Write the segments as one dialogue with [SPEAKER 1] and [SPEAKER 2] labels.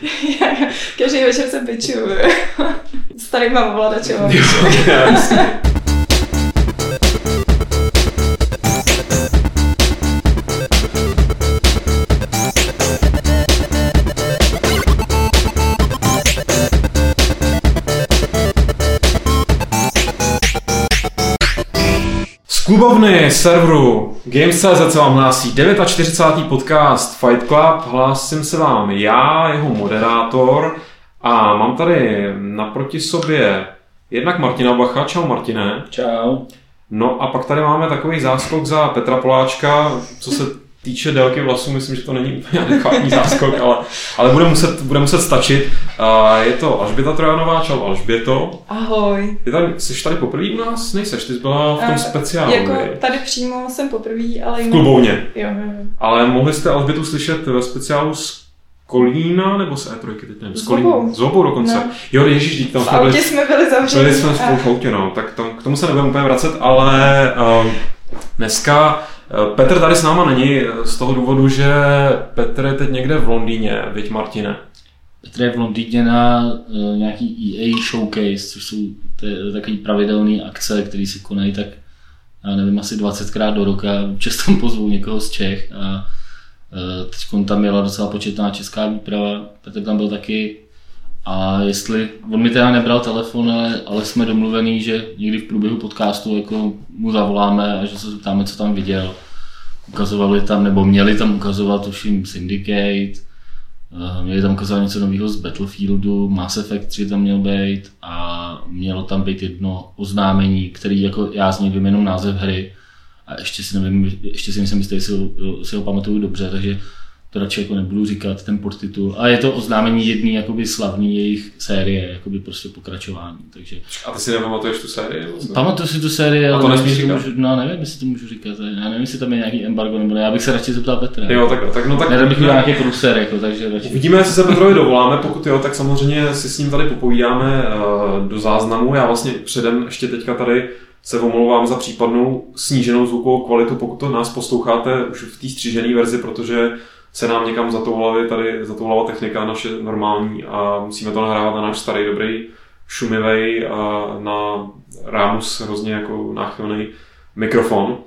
[SPEAKER 1] Každý večer se pičuju. Starýma ovladačema.
[SPEAKER 2] Z klubovny serveru Games.cz se vám hlásí 49. podcast Fight Club. Hlásím se vám já, jeho moderátor a mám tady naproti sobě jednak Martina Bacha. Čau Martine.
[SPEAKER 3] Čau.
[SPEAKER 2] No a pak tady máme takový záskok za Petra Poláčka, co se týče délky vlasů, myslím, že to není úplně adekvátní záskok, ale, ale bude, muset, bude muset stačit. Je to Alžběta Trojanová, čau Alžběto.
[SPEAKER 1] Ahoj.
[SPEAKER 2] Ty tady, jsi tady poprvé u nás? Nejseš, ty jsi byla v tom
[SPEAKER 1] A,
[SPEAKER 2] speciálu.
[SPEAKER 1] Jako tady přímo jsem poprvé, ale...
[SPEAKER 2] v klubovně.
[SPEAKER 1] Jo, jo, jo.
[SPEAKER 2] Ale mohli jste Alžbětu slyšet ve speciálu z Kolína, nebo z E3, teď nevím, z Kolína. Z obou dokonce.
[SPEAKER 1] No.
[SPEAKER 2] Jo, ježíš, teď tam
[SPEAKER 1] V
[SPEAKER 2] jsme byli,
[SPEAKER 1] jsme byli zavřeni.
[SPEAKER 2] byli jsme spolu v autě, no, tak to, k tomu se nebudeme úplně vracet, ale uh, dneska Petr tady s náma není eh, z toho důvodu, že Petr je teď někde v Londýně, viď Martine?
[SPEAKER 3] Petr je v Londýně na uh, nějaký EA Showcase, což jsou takový pravidelné akce, které se konají tak, já nevím, asi 20krát do roka. Občas tam pozvou někoho z Čech a teď tam byla docela početná česká výprava. Petr tam byl taky a jestli, on mi teda nebral telefon, ale, ale jsme domluvený, že někdy v průběhu podcastu jako mu zavoláme a že se zeptáme, co tam viděl. Ukazovali tam, nebo měli tam ukazovat tuším Syndicate, Eh, Měli tam ukazovat něco nového z Battlefieldu, Mass Effect 3 tam měl být a mělo tam být jedno oznámení, který jako já z něj jenom název hry a ještě si nevím, ještě si myslím, jestli si ho, si ho pamatuju dobře, takže to radši jako nebudu říkat, ten podtitul. A je to oznámení jedný jakoby slavný jejich série, jakoby prostě pokračování. Takže
[SPEAKER 2] A ty si nepamatuješ tu sérii? co?
[SPEAKER 3] pamatuju si tu sérii,
[SPEAKER 2] A to
[SPEAKER 3] ale
[SPEAKER 2] nesmíš
[SPEAKER 3] nevím, jestli
[SPEAKER 2] říkat?
[SPEAKER 3] můžu, no nevím, jestli to můžu říkat, já nevím, jestli tam je nějaký embargo nebo ne, já bych se radši zeptal Petra.
[SPEAKER 2] Jo, tak, tak no tak...
[SPEAKER 3] Ne, bych měl nějaký průser, jako, takže radši.
[SPEAKER 2] Uvidíme, jestli se Petrovi dovoláme, pokud jo, tak samozřejmě si s ním tady popovídáme eh, do záznamu. Já vlastně předem ještě teďka tady se omlouvám za případnou sníženou zvukovou kvalitu, pokud to nás posloucháte už v té střížené verzi, protože se nám někam zatoulala tady zatoulala technika naše normální a musíme to nahrávat na náš starý, dobrý, šumivý a na rámus hrozně jako náchylný mikrofon.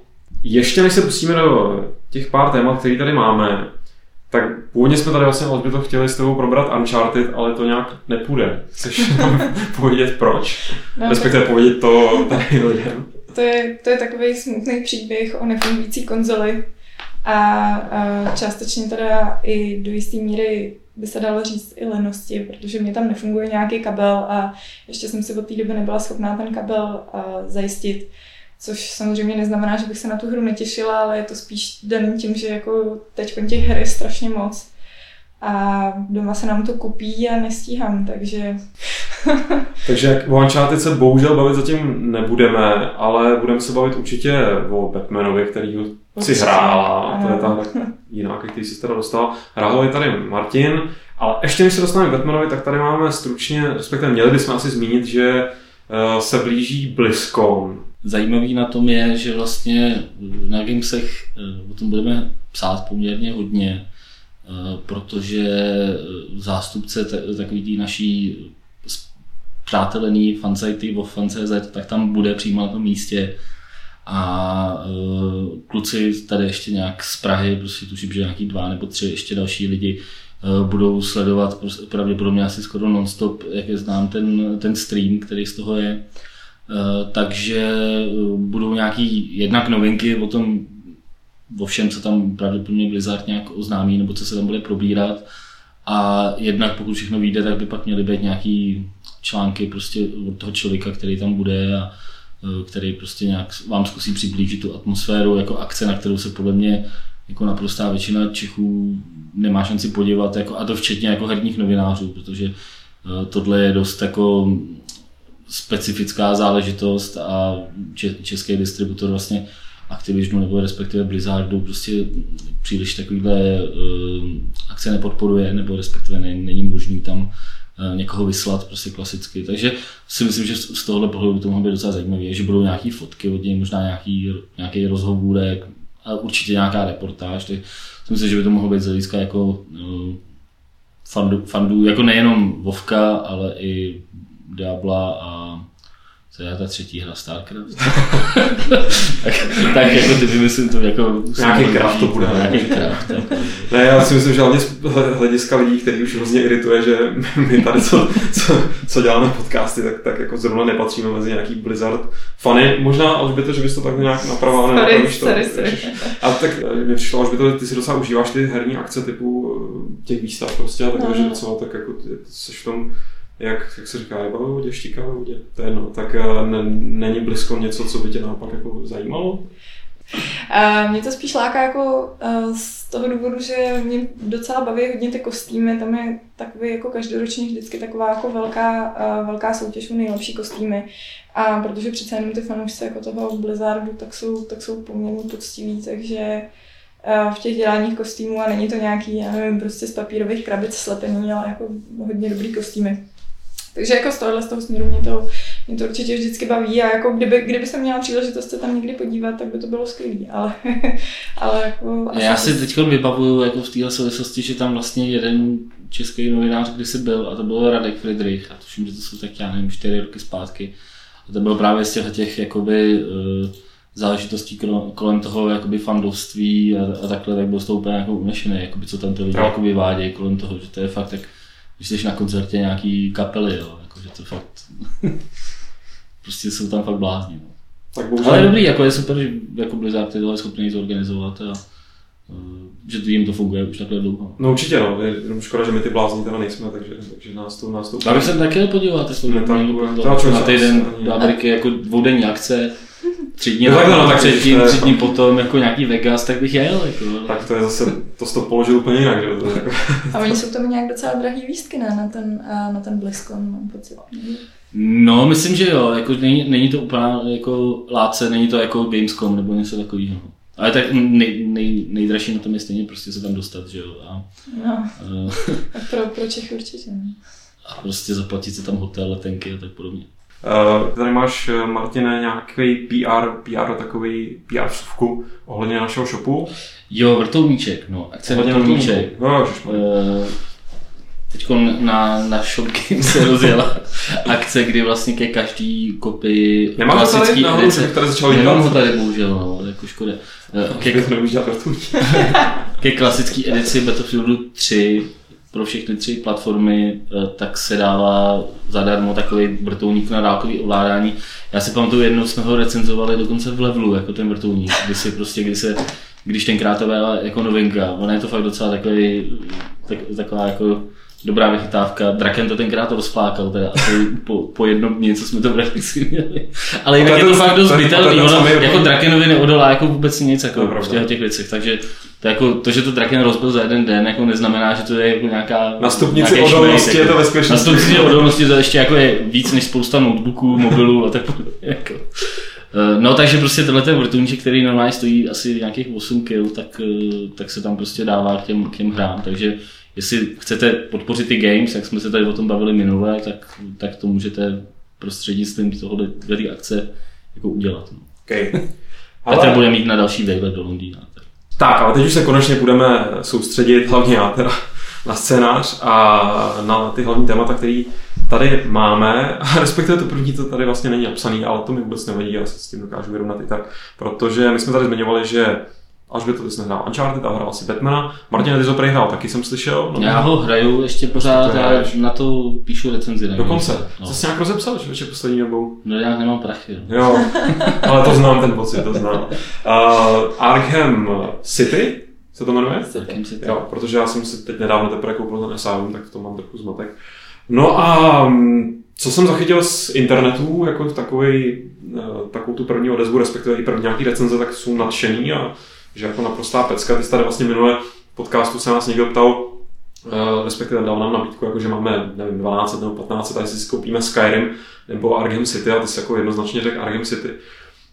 [SPEAKER 2] Ještě než se pustíme do těch pár témat, které tady máme, tak původně jsme tady vlastně Alžběto chtěli s tebou probrat Uncharted, ale to nějak nepůjde. Chceš nám povědět proč?
[SPEAKER 1] No,
[SPEAKER 2] Respektive povědět to tady lidem.
[SPEAKER 1] To je, to je takový smutný příběh o nefungující konzoli a, částečně teda i do jisté míry by se dalo říct i lenosti, protože mě tam nefunguje nějaký kabel a ještě jsem si od té doby nebyla schopná ten kabel zajistit, což samozřejmě neznamená, že bych se na tu hru netěšila, ale je to spíš daný tím, že jako teď těch her je strašně moc a doma se nám to kupí a nestíhám, takže
[SPEAKER 2] Takže jak o Uncharted se bohužel bavit zatím nebudeme, ale budeme se bavit určitě o Batmanovi, který si
[SPEAKER 1] Určitě,
[SPEAKER 2] hrála. To je ta jiná, ke který jsi teda dostal. Hrál je tady Martin, ale ještě než se dostaneme k Batmanovi, tak tady máme stručně, respektive měli bychom asi zmínit, že eh, se blíží BlizzCon.
[SPEAKER 3] Zajímavý na tom je, že vlastně na Gamesech eh, o tom budeme psát poměrně hodně, protože eh, zástupce takový tý naší přátelený fansajty o fan.cz, tak tam bude přímo na tom místě a uh, kluci tady ještě nějak z Prahy, prostě tuším, že nějaký dva nebo tři ještě další lidi budou sledovat prostě pravděpodobně asi skoro nonstop, jak je znám ten, ten stream, který z toho je. Takže budou nějaký jednak novinky o tom, o všem, co tam pravděpodobně Blizzard nějak oznámí, nebo co se tam bude probírat. A jednak pokud všechno vyjde, tak by pak měly být nějaký články prostě od toho člověka, který tam bude a eh, který prostě nějak vám zkusí přiblížit tu atmosféru jako akce, na kterou se podle mě jako naprostá většina Čechů nemá šanci podívat, jako, a to včetně jako herních novinářů, protože eh, tohle je dost jako specifická záležitost a če- český distributor vlastně Activisionu nebo respektive Blizzardu prostě příliš takovýhle uh, akce nepodporuje, nebo respektive ne, není možný tam uh, někoho vyslat prostě klasicky. Takže si myslím, že z tohohle pohledu to mohlo být docela zajímavé, že budou nějaké fotky od něj, možná nějaký, nějaký rozhovůrek a určitě nějaká reportáž. Tak si myslím, že by to mohlo být z hlediska jako uh, fandů, fandů, jako nejenom Vovka, ale i Diabla a co je ta třetí hra, StarCraft? tak, tak, jako ty vymyslím to jako...
[SPEAKER 2] Nějaký craft to bude.
[SPEAKER 3] Nějaký craft. Jako.
[SPEAKER 2] Ne, já si myslím, že hlavně z hlediska lidí, který už hrozně irituje, že my tady, co, co, co děláme podcasty, tak, tak jako zrovna nepatříme mezi nějaký Blizzard fany. Možná, až by to, že bys to tak nějak napravoval,
[SPEAKER 1] Sorry,
[SPEAKER 2] nenapravíš to.
[SPEAKER 1] sorry, sorry.
[SPEAKER 2] A tak eh, mi přišlo, až by to, ty si docela užíváš ty herní akce typu eh, těch výstav prostě, a tak,
[SPEAKER 1] No,
[SPEAKER 2] že
[SPEAKER 1] no.
[SPEAKER 2] docela tak jako ty, ty jsi v tom, jak, jak se říká, ryba ve vodě, štíka ve vodě, to je jedno, tak eh, ne, není blízko něco, co by tě naopak jako zajímalo?
[SPEAKER 1] A mě to spíš láká jako uh, z toho důvodu, že mě docela baví hodně ty kostýmy, tam je takový jako každoročně vždycky taková jako velká, velká soutěž o nejlepší kostýmy. A protože přece jenom ty fanoušci jako toho Blizzardu, tak jsou, tak jsou poměrně poctiví, takže v těch děláních kostýmů a není to nějaký, já nevím, prostě z papírových krabic slepený, ale jako hodně dobrý kostýmy. Takže jako z tohohle z toho směru mě to, mě to určitě vždycky baví a jako kdyby, kdyby jsem měla příležitost se tam někdy podívat, tak by to bylo skvělé, ale, ale jako...
[SPEAKER 3] Já si teď vybavuju jako v téhle souvislosti, že tam vlastně jeden český novinář kdysi byl a to byl Radek Friedrich a tuším, že to jsou tak, já nevím, čtyři roky zpátky. A to bylo právě z těch, těch jakoby, uh, záležitostí kolem, toho jakoby fandovství a, a takhle, tak byl z toho úplně jako unešený, jakoby, co tam to lidi
[SPEAKER 2] Jo.
[SPEAKER 3] jako vyvádějí kolem toho, že to je fakt tak, když jsi na koncertě nějaký kapely, jo, jako, že to fakt, prostě jsou tam fakt blázni. No.
[SPEAKER 2] Tak
[SPEAKER 3] Ale je dobrý, jako je super, že jako Blizzard je schopný to organizovat a uh, že to jim to funguje už takhle dlouho.
[SPEAKER 2] No určitě no, je jenom škoda, že my ty blázni teda nejsme, takže, takže nás to, nás to
[SPEAKER 3] Já bych se taky podívat, jestli
[SPEAKER 2] Ne,
[SPEAKER 3] to na týden do Ameriky jako dvoudenní akce, tři dny
[SPEAKER 2] No no, tak to je-
[SPEAKER 3] tři dny potom jako nějaký Vegas, tak bych jel. Jako.
[SPEAKER 2] Tak to je zase, to jsi to položil úplně jinak, že jo? To jako,
[SPEAKER 1] A oni jsou tam nějak docela drahý lístky, ne? Na ten, a na ten BlizzCon, mám pocit.
[SPEAKER 3] No, myslím, že jo, jako není, není to úplně jako láce, není to jako Gamescom nebo něco takového. Ale tak nej, nej, nejdražší na tom je stejně prostě se tam dostat, že jo. A,
[SPEAKER 1] No,
[SPEAKER 3] a,
[SPEAKER 1] tak pro, pro Čechy určitě.
[SPEAKER 3] a prostě zaplatit si tam hotel, letenky a tak podobně.
[SPEAKER 2] Uh, tady máš, eh, Martine, nějaký PR, PR takový PR vsuvku ohledně našeho shopu.
[SPEAKER 3] Jo, vrtulníček, no, akce vrtulníček.
[SPEAKER 2] No, ježišmarja.
[SPEAKER 3] Teď na, na Shopgame se rozjela akce, kdy vlastně ke každý kopii
[SPEAKER 2] Nemáš ho tady nahoru, že tady začal?
[SPEAKER 3] Nemám ho tady bohužel, no, jako škoda. Eh, Ke,
[SPEAKER 2] ke
[SPEAKER 3] klasické edici Battlefieldu 3 pro všechny tři platformy, eh, tak se dává zadarmo takový vrtulník na dálkový ovládání. Já si pamatuju, jednou jsme ho recenzovali dokonce v levelu, jako ten vrtulník, kdy si prostě, kdy se, když tenkrát to byla jako novinka, ona je to fakt docela takový, tak, taková jako dobrá vychytávka. Draken to tenkrát rozflákal, teda asi po, po jednom dní, co jsme to v redakci měli. Ale jinak
[SPEAKER 2] to
[SPEAKER 3] je to fakt dost
[SPEAKER 2] to je- to je
[SPEAKER 3] bytelný,
[SPEAKER 2] ten
[SPEAKER 3] ono jako. Drakenovi neodolá jako vůbec nic jako v těch, těch věcech, takže to, jako, to, že to Draken rozbil za jeden den, jako neznamená, že to je jako nějaká...
[SPEAKER 2] Na stupnici odolnosti
[SPEAKER 3] šmejt,
[SPEAKER 2] je to ve
[SPEAKER 3] Na stupnici odolnosti to ještě jako je víc než spousta notebooků, mobilů a tak. Jako. Eh, No takže prostě tenhle ten vrtulníček, který normálně stojí asi nějakých 8 kg, tak, eh, tak se tam prostě dává k těm, k těm hrám. Takže jestli chcete podpořit ty games, jak jsme se tady o tom bavili minule, tak, tak to můžete prostřednictvím tohohle té akce jako udělat. No.
[SPEAKER 2] Okay.
[SPEAKER 3] Petr
[SPEAKER 2] Ale,
[SPEAKER 3] bude mít na další výlet do Londýna. tak.
[SPEAKER 2] tak, ale teď už se konečně budeme soustředit, hlavně já teda, na scénář a na ty hlavní témata, které tady máme, a respektive to první, to tady vlastně není napsaný, ale to mi vůbec nevadí, já se s tím dokážu vyrovnat i tak, protože my jsme tady zmiňovali, že až by to ty nehrál Uncharted a hrál si Batmana. Martin, ty to prý hrál, taky jsem slyšel. No,
[SPEAKER 3] Já ho hraju ještě pořád,
[SPEAKER 2] to
[SPEAKER 3] já na to píšu recenzi. na
[SPEAKER 2] Dokonce. No.
[SPEAKER 3] No.
[SPEAKER 2] Jsi se nějak rozepsal, že večer poslední dobou?
[SPEAKER 3] no já nemám prachy.
[SPEAKER 2] Jo, ale to znám ten pocit, to znám. Uh, Arkham City se to jmenuje?
[SPEAKER 3] Arkham City.
[SPEAKER 2] Jo, protože já jsem si teď nedávno teprve koupil ten Asylum, tak v tom mám trochu zmatek. No a mm, co jsem zachytil z internetu, jako takový, takovou tu první odezvu, respektive i první nějaký recenze, tak jsou nadšený a že jako naprostá pecka. Ty jsi tady vlastně minule podcastu se nás někdo ptal, Uh, respektive dal nám nabídku, jako že máme, nevím, 12 nebo 15, a jestli si koupíme Skyrim nebo Arkham City a ty jsi jako jednoznačně řekl Arkham City.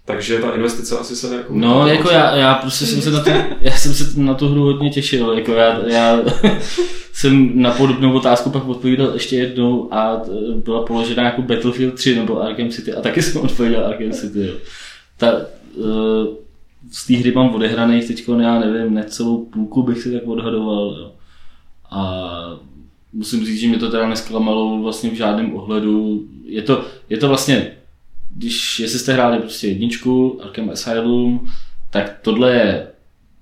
[SPEAKER 2] Takže ta investice asi se jako...
[SPEAKER 3] No, jako já, já prostě jsem se na tu, já jsem se na tu hru hodně těšil, jako já, já jsem na podobnou otázku pak odpovídal ještě jednou a e, byla položena jako Battlefield 3 nebo Arkham City a taky jsem odpověděl Arkham City, jo. Ta, uh, z té hry mám odehraných teď, já nevím, necelou půlku bych si tak odhadoval, jo. A musím říct, že mě to teda nesklamalo vlastně v žádném ohledu. Je to, je to vlastně, když, jestli jste hráli prostě jedničku, Arkham Asylum, tak tohle je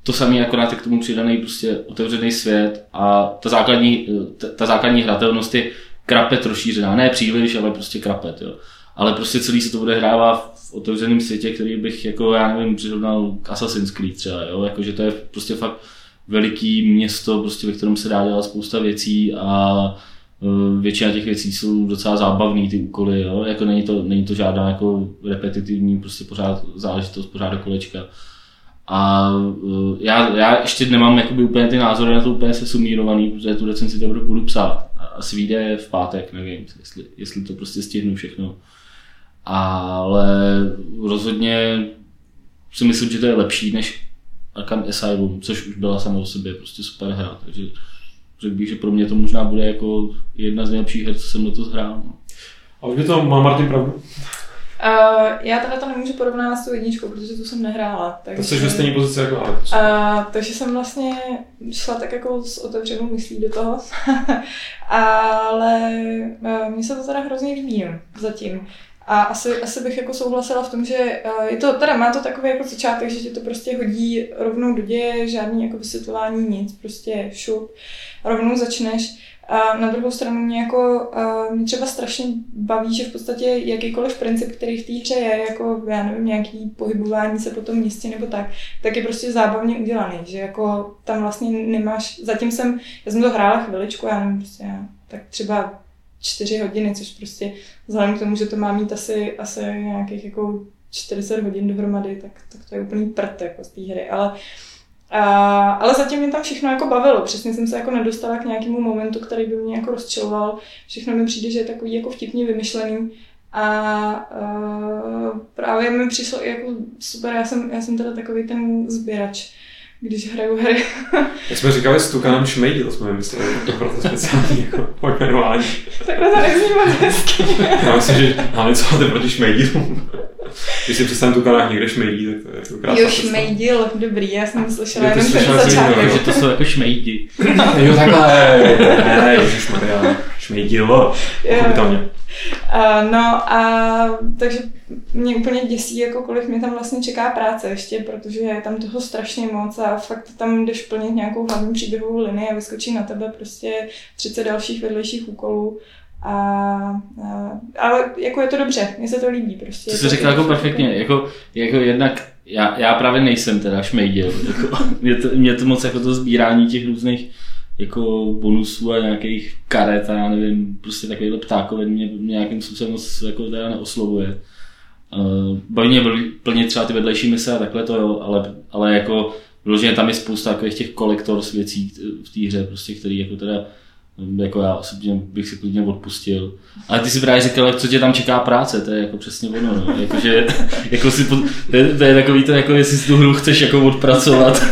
[SPEAKER 3] to samé, akorát je k tomu přidaný prostě otevřený svět a ta základní, ta, ta základní hratelnost je krapet rozšířená. Ne příliš, ale prostě krapet. Jo. Ale prostě celý se to bude hrává v otevřeném světě, který bych jako, já nevím, přirovnal k Assassin's Creed třeba. Jo. Jako, že to je prostě fakt veliký město, prostě, ve kterém se dá dělat spousta věcí a e, většina těch věcí jsou docela zábavné ty úkoly, jo? Jako není, to, není to žádná jako repetitivní prostě pořád záležitost, pořád do kolečka. A uh, já, já ještě nemám jakoby úplně ty názory na to úplně se sumírovaný, protože tu recenzi teprve budu psát. Asi vyjde v pátek, nevím, jestli, jestli to prostě stihnu všechno. Ale rozhodně si myslím, že to je lepší než Arkham Asylum, což už byla sama o sobě prostě super hra. Takže řekl bych, že pro mě to možná bude jako jedna z nejlepších her, co jsem letos hrál. No.
[SPEAKER 2] A už by to má Martin pravdu?
[SPEAKER 1] Uh, já teda to nemůžu porovnávat s tou jedničkou, protože tu jsem nehrála.
[SPEAKER 2] Takže... To jsi ve stejné pozici jako Alex. Uh,
[SPEAKER 1] takže jsem vlastně šla tak jako s otevřenou myslí do toho. Ale uh, mně se to teda hrozně líbí zatím. A asi, asi bych jako souhlasila v tom, že je to, teda má to takový jako začátek, že ti to prostě hodí rovnou do děje, žádný jako vysvětlování, nic, prostě šup, rovnou začneš. A na druhou stranu mě jako, mě třeba strašně baví, že v podstatě jakýkoliv princip, který v té hře je, jako já nevím, nějaký pohybování se po tom místě nebo tak, tak je prostě zábavně udělaný, že jako tam vlastně nemáš, zatím jsem, já jsem to hrála chviličku, já nevím, prostě já, tak třeba čtyři hodiny, což prostě vzhledem k tomu, že to má mít asi, asi nějakých jako 40 hodin dohromady, tak, tak to je úplný prd jako z té hry, ale a, ale zatím mě tam všechno jako bavilo. Přesně jsem se jako nedostala k nějakému momentu, který by mě jako rozčiloval. Všechno mi přijde, že je takový jako vtipně vymyšlený. A, a právě mi přišlo i jako super, já jsem, já jsem teda takový ten sběrač když hraju hry.
[SPEAKER 2] Jak jsme říkali s Tukanem Šmejdi, to jsme vymysleli, to proto speciální jako pojmenování.
[SPEAKER 1] Takhle to nezní moc hezky.
[SPEAKER 2] Já myslím, že máme co máte proti Šmejdilům. Když si představím Tukanách někde Šmejdí, tak to je jako krásná
[SPEAKER 1] Jo, Šmejdil, dobrý, já jsem slyšela jenom ten začátek.
[SPEAKER 3] že to jsou jako Šmejdi.
[SPEAKER 2] jo, takhle, ne, ježišmarja, Šmejdil, pochopitelně.
[SPEAKER 1] Uh, no a takže mě úplně děsí, jako kolik mě tam vlastně čeká práce ještě, protože je tam toho strašně moc a fakt tam jdeš plnit nějakou hlavní příběhovou linii a vyskočí na tebe prostě 30 dalších vedlejších úkolů. A, a, ale jako je to dobře, mně se to líbí prostě.
[SPEAKER 3] To jsi řekl jako perfektně, jako, jako jednak já, já právě nejsem teda šmejdil, jako, mě, to, mě to moc jako to sbírání těch různých jako bonusů a nějakých karet a já nevím, prostě takovýhle ptákovin mě nějakým způsobem moc jako teda neoslovuje. Uh, baví mě plně třeba ty vedlejší mise a takhle to jo, ale, ale jako vyloženě tam je spousta takových těch kolektors věcí v té hře, prostě, který jako teda jako já osobně bych si klidně odpustil. Ale ty si právě říkal, co tě tam čeká práce, to je jako přesně ono, no. jako, že, jako si, to, je, to je takový to, jako jestli si tu hru chceš jako odpracovat,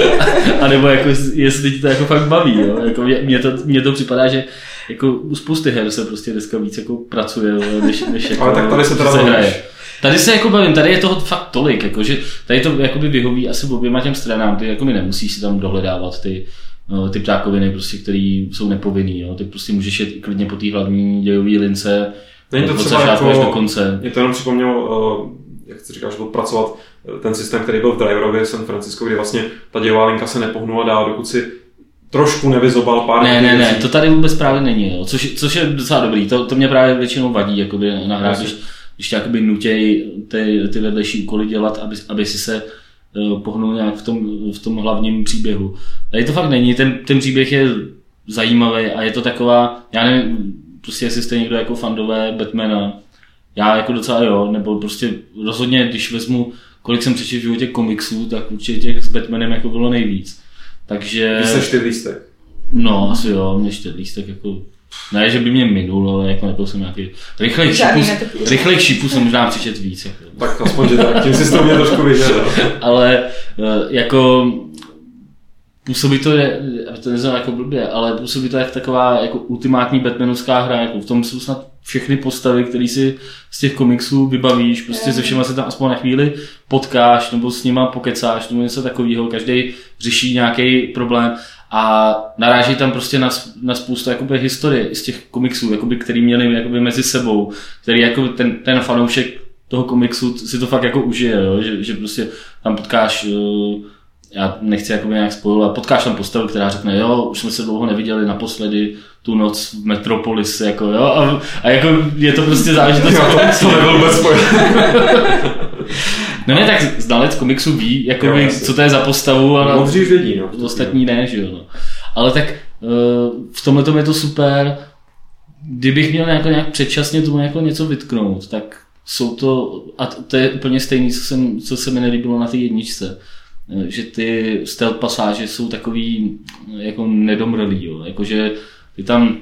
[SPEAKER 3] a nebo jako jestli ti to jako fakt baví, jo. Jako mně, to, mně to připadá, že jako u spousty her se prostě dneska víc jako pracuje, než, než jako,
[SPEAKER 2] Ale tak tady se teda se hraje.
[SPEAKER 3] Tady se jako bavím, tady je toho fakt tolik, jako, že tady to jakoby vyhoví asi oběma těm stranám, ty jako mi nemusíš si tam dohledávat ty, ty ptákoviny, prostě, které jsou nepovinný. Jo. Ty prostě můžeš jít klidně po té hlavní dějové lince,
[SPEAKER 2] Není to třeba jako, do konce. Mě to jenom připomnělo, uh, jak jsi říkáš, odpracovat eh, ten systém, který byl v Driverově San Francisco, kdy vlastně ta dějová linka se nepohnula dál, dokud si trošku nevyzobal pár
[SPEAKER 3] Ne, ne, ne, to tady vůbec právě není, jo. Což, což je docela dobrý, to, to mě právě většinou vadí jakoby na hrách, když, když tě jakoby nutěj ty, ty vedlejší úkoly dělat, aby, aby si se Eh, pohnul nějak v tom, v tom hlavním příběhu. Tady to fakt není, ten, ten příběh je zajímavý a je to taková, já nevím, prostě jestli jste někdo jako fandové Batmana, já jako docela jo, nebo prostě rozhodně, když vezmu, kolik jsem přečetl v životě komiksů, tak určitě těch s Batmanem jako bylo nejvíc. Takže...
[SPEAKER 2] Vy jste lístek.
[SPEAKER 3] No, asi jo, mě lístek jako ne, že by mě minul, ale jako nebyl jsem nějaký... Rychlej šípů, rychlej šípů jsem možná přečet víc. Jako.
[SPEAKER 2] Tak aspoň, že tak, tím si to mě trošku viděl.
[SPEAKER 3] ale eh, jako působí to, to neznám jako blbě, ale působí to jako taková jako ultimátní Batmanovská hra, jako v tom jsou snad všechny postavy, které si z těch komiksů vybavíš, prostě se všema se tam aspoň na chvíli potkáš, nebo s nima pokecáš, nebo něco takového, každý řeší nějaký problém a naráží tam prostě na, na spoustu jakoby, historie z těch komiksů, jakoby, který měli jakoby, mezi sebou, který jako ten, ten fanoušek toho komiksu si to fakt jako užije, jo? Že, že prostě tam potkáš uh, já nechci jakoby nějak spojovat, potkáš tam postavu, která řekne, jo, už jsme se dlouho neviděli naposledy, tu noc v Metropolis, jako jo, a, a jako je to prostě záležitost.
[SPEAKER 2] to nebyl vůbec
[SPEAKER 3] No ne, tak znalec komiksu ví, jako jo, co to je za postavu,
[SPEAKER 2] ale no, vědí, no,
[SPEAKER 3] ostatní ne, že jo. No. Ale tak uh, v tomhle tom je to super. Kdybych měl nějak, nějak předčasně tomu jako něco vytknout, tak jsou to, a to je úplně stejné, co, jsem, co se mi nelíbilo na té jedničce, eh, že ty stealth pasáže jsou takový jako nedomrlý, jo. Jakože ty tam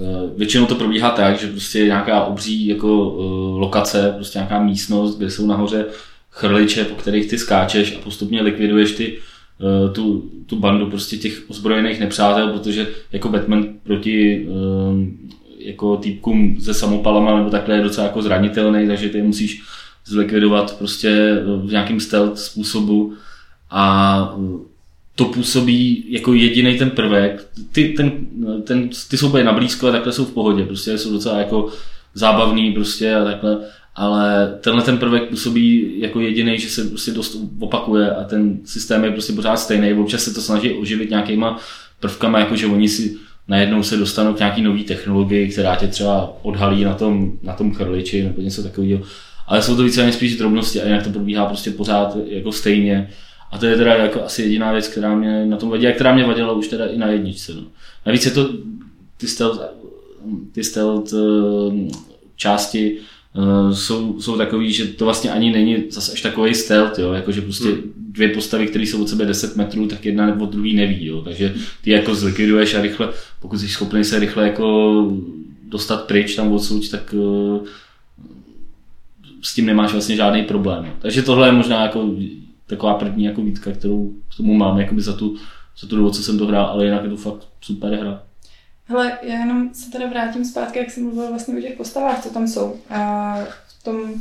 [SPEAKER 3] eh, Většinou to probíhá tak, že prostě je nějaká obří jako lokace, prostě nějaká místnost, kde jsou nahoře chrliče, po kterých ty skáčeš a postupně likviduješ ty, eh, tu, tu bandu prostě těch ozbrojených nepřátel, protože jako Batman proti eh, jako týpkům se samopalama nebo takhle je docela jako zranitelný, takže ty musíš zlikvidovat prostě v nějakým stealth způsobu. A to působí jako jediný ten prvek. Ty, ten, ten, ty jsou na blízko a takhle jsou v pohodě, prostě jsou docela jako zábavný prostě a takhle ale tenhle ten prvek působí jako jediný, že se prostě dost opakuje a ten systém je prostě pořád stejný. Občas se to snaží oživit nějakýma prvkama, jako že oni si najednou se dostanou k nějaký nový technologii, která tě třeba odhalí na tom, na tom chrliči nebo něco takového. Ale jsou to víceméně spíš drobnosti a jinak to probíhá prostě pořád jako stejně. A to je teda jako asi jediná věc, která mě na tom vadí a která mě vadila už teda i na jedničce. No. Navíc je to ty stealth, ty stealth eh, části uh, jsou, jsou takový, že to vlastně ani není zase až takový stealth, jo, jakože prostě hmm. dvě postavy, které jsou od sebe 10 metrů, tak jedna nebo druhý neví, jo, takže ty jako zlikviduješ a rychle, pokud jsi schopný se rychle jako dostat pryč tam odsud, tak uh, s tím nemáš vlastně žádný problém. Takže tohle je možná jako taková první jako výtka, kterou k tomu mám jakoby za tu, za tu dobu, co jsem to hrál, ale jinak je to fakt super hra.
[SPEAKER 1] Hele, já jenom se teda vrátím zpátky, jak jsem mluvila vlastně o těch postavách, co tam jsou a v tom,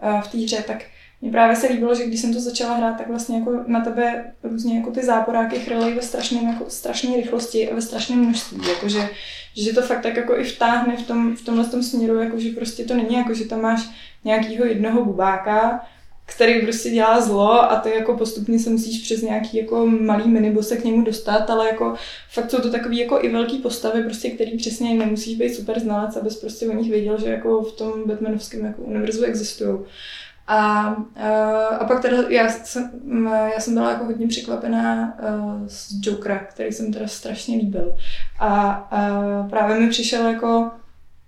[SPEAKER 1] a v té hře, tak mně právě se líbilo, že když jsem to začala hrát, tak vlastně jako na tebe různě jako ty záporáky chrlej ve strašném, jako strašné rychlosti a ve strašném množství, jakože že to fakt tak jako i vtáhne v, tom, v tomhle tom směru, jakože prostě to není jako, že tam máš nějakýho jednoho bubáka, který prostě dělá zlo a ty jako postupně se musíš přes nějaký jako malý minibose k němu dostat, ale jako fakt jsou to takový jako i velký postavy, prostě, který přesně nemusíš být super znalec, abys prostě o nich věděl, že jako v tom Batmanovském jako univerzu existují. A, a, pak teda já jsem, já jsem byla jako hodně překvapená uh, z Jokera, který jsem teda strašně líbil. A, a právě mi přišel jako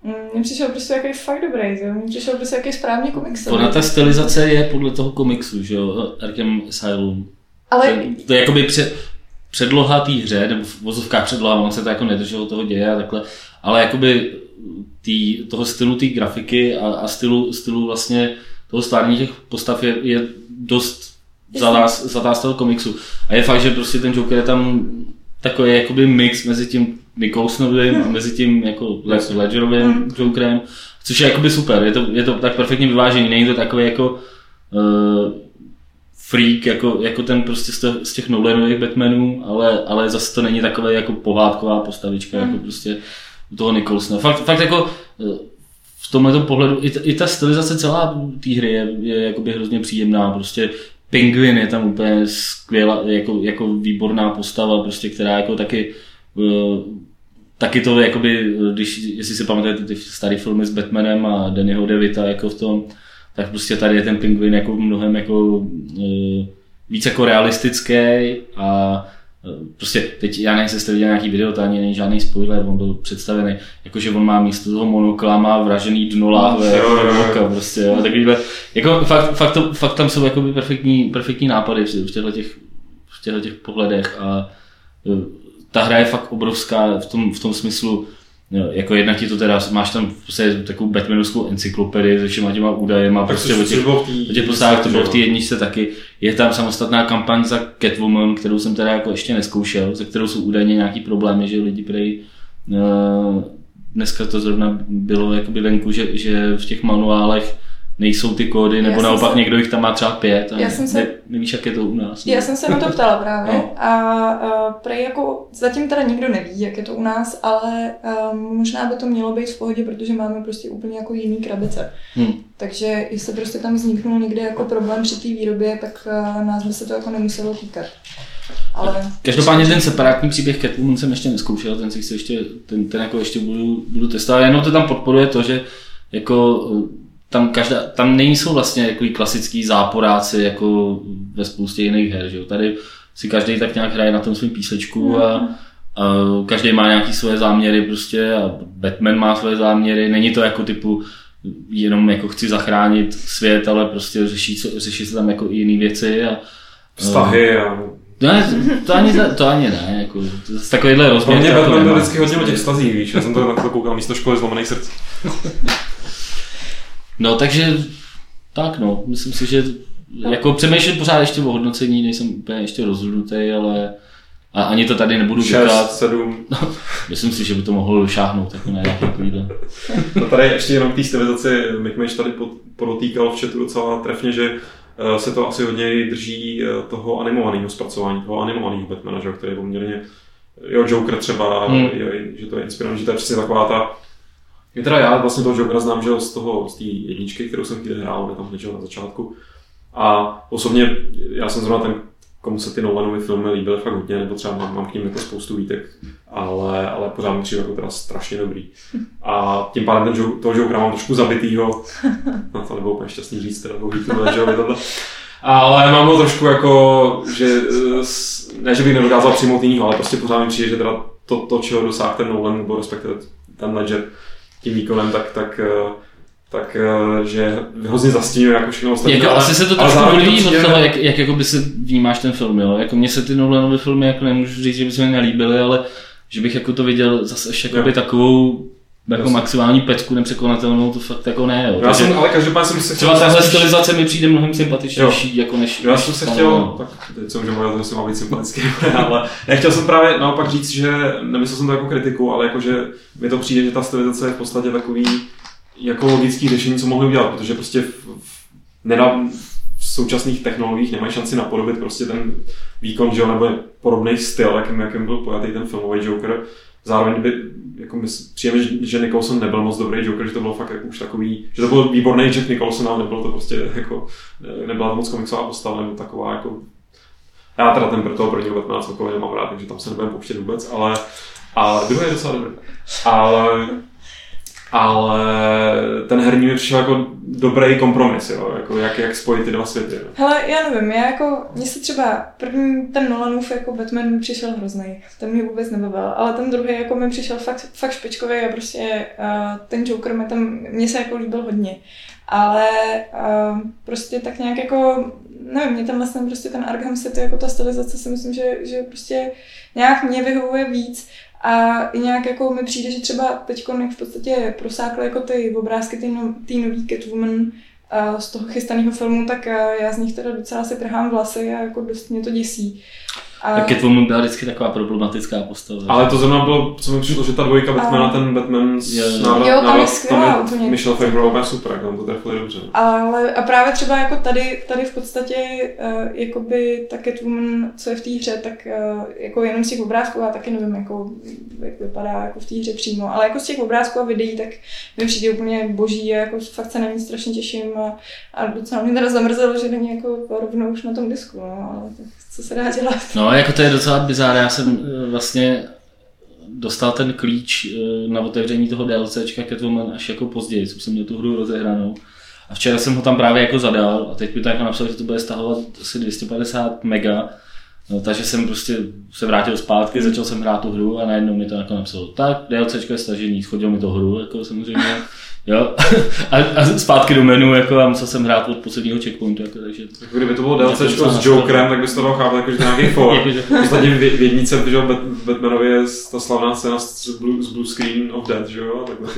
[SPEAKER 1] mně přišel prostě jaký fakt dobrý, jo? Mně přišel prostě jaký správný komiks.
[SPEAKER 3] Ona ta stylizace je podle toho komiksu, že jo, Arkham Asylum.
[SPEAKER 1] Ale...
[SPEAKER 3] To, to je jakoby před, předloha té hře, nebo v vozovkách předloha, on se to jako nedrželo toho děje a takhle, ale jakoby tý, toho stylu té grafiky a, a stylu, stylu vlastně toho stvárnění těch postav je, je dost zatá z toho komiksu. A je fakt, že prostě ten Joker je tam takový jakoby mix mezi tím Nicholsonovým a mezi tím jako Ledgerovým mm. Jokerem, což je jakoby super, je to, je to tak perfektně vyvážený, není to takový jako uh, freak, jako, jako ten prostě z, z těch Nolanových Batmanů, ale, ale zase to není takové jako pohádková postavička, mm. jako prostě toho Nicholsona. Fakt, fakt jako eh, v tomhle pohledu i ta, i ta stylizace celá té hry je, je jakoby hrozně příjemná, prostě Penguin je tam úplně skvělá, jako, jako výborná postava, prostě, která jako taky uh, taky to, jakoby, když, jestli si pamatujete ty staré filmy s Batmanem a Dannyho DeVita jako v tom, tak prostě tady je ten pingvin jako mnohem jako uh, víc jako realistický a prostě teď, já nevím, jestli jste viděli nějaký video, to ani není žádný spoiler, on byl představený, jakože on má místo toho monokla, má vražený dno láhve, oka, prostě, jo, takovýhle, jako fakt, fakt, to, fakt tam jsou jakoby perfektní, perfektní nápady v těchto těch, v těchto těch pohledech a uh, ta hra je fakt obrovská v tom, v tom smyslu, jako jedna ti to teda, máš tam prostě takovou Batmanovskou encyklopedii se všema těma údajema, prostě o těch, o těch postavách, to bylo v té jedničce taky. Je tam samostatná kampaň za Catwoman, kterou jsem teda jako ještě neskoušel, se kterou jsou údajně nějaký problémy, že lidi prej, uh, dneska to zrovna bylo jakoby venku, že, že v těch manuálech nejsou ty kódy, nebo
[SPEAKER 1] Já
[SPEAKER 3] naopak
[SPEAKER 1] se-
[SPEAKER 3] někdo jich tam má třeba pět a
[SPEAKER 1] Já jsem se-
[SPEAKER 3] ne, nevíš, jak je to u nás.
[SPEAKER 1] Já jsem se na to ptala právě
[SPEAKER 3] No.
[SPEAKER 1] a, a prej jako zatím teda nikdo neví, jak je to u nás, ale um, možná by to mělo být v pohodě, protože máme prostě úplně jako jiný krabice.
[SPEAKER 3] Hm.
[SPEAKER 1] Takže jestli prostě tam vzniknul někde jako problém při té výrobě, tak uh, nás by se to jako nemuselo týkat. Ale
[SPEAKER 3] Každopádně ten separátní příběh Catwoman jsem ještě neskoušel, ten si chci ještě, ten, ten jako ještě budu, budu testovat, jenom to tam podporuje to, že jako eh, tam, každá, tam nejsou vlastně jako klasický záporáci jako ve spoustě jiných her, že jo? Tady si každý tak nějak hraje na tom svým písečku a, a každý má nějaký svoje záměry prostě a Batman má svoje záměry, není to jako typu jenom jako chci zachránit svět, ale prostě řeší, se- řeší se tam jako i jiné věci a
[SPEAKER 2] Vztahy a...
[SPEAKER 3] ne, to ani, to ani ne, jako, z takovýhle
[SPEAKER 2] Pro
[SPEAKER 3] rozměr.
[SPEAKER 2] mě
[SPEAKER 3] to jako
[SPEAKER 2] Batman byl vždycky hodně o těch vztazích, víš, já jsem to na to koukal místo školy zlomených srdc.
[SPEAKER 3] No takže, tak no, myslím si, že jako přemýšlím pořád ještě o hodnocení, nejsem úplně ještě rozhodnutý, ale a ani to tady nebudu
[SPEAKER 2] 6,
[SPEAKER 3] říkat.
[SPEAKER 2] 7.
[SPEAKER 3] Myslím si, že by to mohlo šáhnout jako na nějaký takovýhle.
[SPEAKER 2] No tady ještě jenom k té stylizaci, Mick Mage tady pod- podotýkal v chatu docela trefně, že eh, se to asi hodně drží eh, toho animovaného zpracování, toho animovaného Batmana, že, který je poměrně, jo, Joker třeba,
[SPEAKER 3] Hmm.
[SPEAKER 2] je, že to je inspirovaný, že to je přesně taková ta, je teda já vlastně toho Jokera znám, že z toho, z té jedničky, kterou jsem chvíli hrál, je tam jo, na začátku. A osobně, já jsem zrovna ten, komu se ty Nolanovy filmy líbily fakt hodně, nebo třeba mám, mám k ním jako spoustu výtek, ale, ale pořád mi přijde jako teda strašně dobrý. A tím pádem ten, toho Jokera mám trošku zabitýho, no to nebylo úplně šťastný říct, teda dlouhý je tohle. Ale mám ho trošku jako, že ne, že bych nedokázal přijmout jinýho, ale prostě pořád mi přijde, že teda to, to čeho dosáhl ten Nolan, nebo respektive ten Ledger tím výkonem, tak, tak, eh, tak eh, že hrozně zastíňuje jako všechno ostatní.
[SPEAKER 3] Jako,
[SPEAKER 2] ale-
[SPEAKER 3] asi se to trošku odvíjí od
[SPEAKER 2] přijde-
[SPEAKER 3] toho, jak, jak jako by se vnímáš ten film, jo. Jako mně se ty Nolanovy filmy jako nemůžu říct, že by se mi nelíbily, ale že bych jako to viděl zase ještě jakoby
[SPEAKER 2] Jo.
[SPEAKER 3] takovou jako
[SPEAKER 2] Jasně.
[SPEAKER 3] maximální pecku nepřekonatelnou, to fakt jako ne, jo.
[SPEAKER 2] Já
[SPEAKER 3] Takže
[SPEAKER 2] jsem, ale každopádně jsem se chtěl...
[SPEAKER 3] třeba tahle stylizace mi přijde mnohem sympatičnější, jako než...
[SPEAKER 2] Já jsem se chtěl, tak teď jsem mluvil, že jsem má být sympatický, ale nechtěl jsem právě naopak říct, že nemyslel jsem to jako kritiku, ale jako, že mi to přijde, že ta stylizace je v podstatě takový jako logický řešení, co mohli udělat, protože prostě v, v, nedá, v současných technologiích nemají šanci napodobit prostě ten výkon, že jo, nebo podobný styl, jakým, jakým byl pojatý ten filmový Joker. Zároveň by, jako přijeme, že, že Nicholson nebyl moc dobrý Joker, že to bylo fakt jako už takový, že to byl výborný Jack Nicholson, ale nebylo to prostě jako, ne- nebyla to moc komiksová postava, nebo taková jako já teda ten toho prvního Batmana celkově nemám rád, takže tam se nebudeme pouštět vůbec, ale, ale druhý je docela dobrý. Ale, ale ten herní mi přišel jako dobrý kompromis, jo? Jako jak, jak spojit ty dva světy. Jo?
[SPEAKER 1] Hele, já nevím, já jako, mně se třeba první ten Nolanův jako Batman mi přišel hrozný, ten mě vůbec nebavil, ale ten druhý jako mi přišel fakt, fakt špičkový a prostě uh, ten Joker mi tam, mně se jako líbil hodně. Ale uh, prostě tak nějak jako, nevím, mě tam vlastně prostě ten Arkham City, jako ta stylizace si myslím, že, že prostě nějak mě vyhovuje víc a nějak jako mi přijde, že třeba teď jak v podstatě prosákly jako ty obrázky ty, no, ty nový Catwoman a z toho chystaného filmu, tak a já z nich teda docela si trhám vlasy a jako dost mě to děsí. A,
[SPEAKER 3] Tak Catwoman byla vždycky taková problematická postava.
[SPEAKER 2] Ale to zrovna bylo, co mi přišlo, že ta dvojka Batmana, ten Batman s
[SPEAKER 3] Jo, jo.
[SPEAKER 2] návrat,
[SPEAKER 1] Jo, tam je skvělá
[SPEAKER 2] tam
[SPEAKER 1] úplně.
[SPEAKER 2] je Michelle Pfeifferová úplně super, jak tam to trefili dobře.
[SPEAKER 1] ale, a právě třeba jako tady, tady v podstatě uh, jakoby ta Catwoman, co je v té hře, tak uh, jako jenom z těch obrázků, já taky nevím, jako, jak vypadá jako v té hře přímo, ale jako z těch obrázků a videí, tak mi přijde úplně boží a jako fakt se na ní strašně těším a, a docela mě teda zamrzelo, že není jako rovnou už na tom disku, no, ale tak co se dá dělat.
[SPEAKER 3] No, jako to je docela bizár. Já jsem eh, vlastně dostal ten klíč eh, na otevření toho DLCčka Catwoman až jako později, už jsem měl tu hru rozehranou. A včera jsem ho tam právě jako zadal a teď mi to jako napsal, že to bude stahovat asi 250 mega. No, takže jsem prostě se vrátil zpátky, začal jsem hrát tu hru a najednou mi to jako napsalo, tak DLCčko je stažení, schodil mi to hru, jako samozřejmě. Jo. A, a, zpátky do menu, jako a musel jsem hrát od posledního checkpointu, jako, takže
[SPEAKER 2] Jako kdyby to bylo
[SPEAKER 3] docela
[SPEAKER 2] s Jokerem, tak bys to dal chápat jako, že nějaký for.
[SPEAKER 3] Jakože-
[SPEAKER 2] V podstatě v jednice že Batmanovi je ta slavná scéna z Blue, z Blue Screen of Death, že jo? Takhle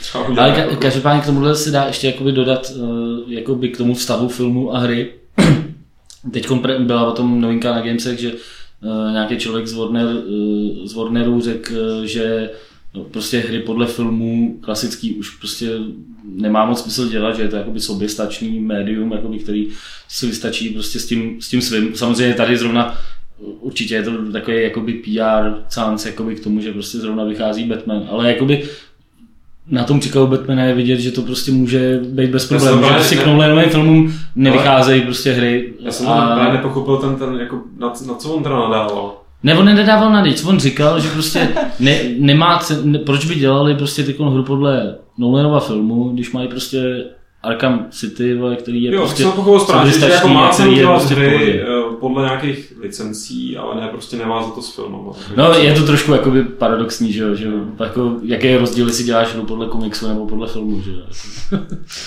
[SPEAKER 2] třeba udělat
[SPEAKER 3] Ale ka-
[SPEAKER 2] jako-
[SPEAKER 3] každopádně k tomuhle se dá ještě jakoby dodat uh, jakoby k tomu vztahu filmu a hry. Teď byla o tom novinka na Gamesech, že uh, nějaký člověk z, Warner, uh, z Warneru řekl, že prostě hry podle filmů klasický už prostě nemá moc smysl dělat, že je to jakoby soběstačný médium, jakoby, který si vystačí prostě s tím, s tím svým. Samozřejmě tady zrovna určitě je to takový jakoby PR cánc jakoby k tomu, že prostě zrovna vychází Batman, ale jakoby na tom příkladu Batmana je vidět, že to prostě může být bez problémů, že prostě k Nolanovým filmům nevycházejí prostě hry.
[SPEAKER 2] Já jsem a... nepochopil ten, ten jako, na, na co on teda nadával.
[SPEAKER 3] Ne, on nedával na nic, on říkal, že prostě ne, nemá, ne, proč by dělali prostě takovou hru podle Nolanova filmu, když mají prostě Arkham City, který je
[SPEAKER 2] jo,
[SPEAKER 3] prostě...
[SPEAKER 2] Jo, jsem správně, že jako má cenu dělat prostě hry podle nějakých licencí, ale ne, prostě nemá za to s filmem.
[SPEAKER 3] No, je to trošku jakoby paradoxní, že jo, že jako, jaký je rozdíl, jestli děláš hru podle komiksu nebo podle filmu, že jo.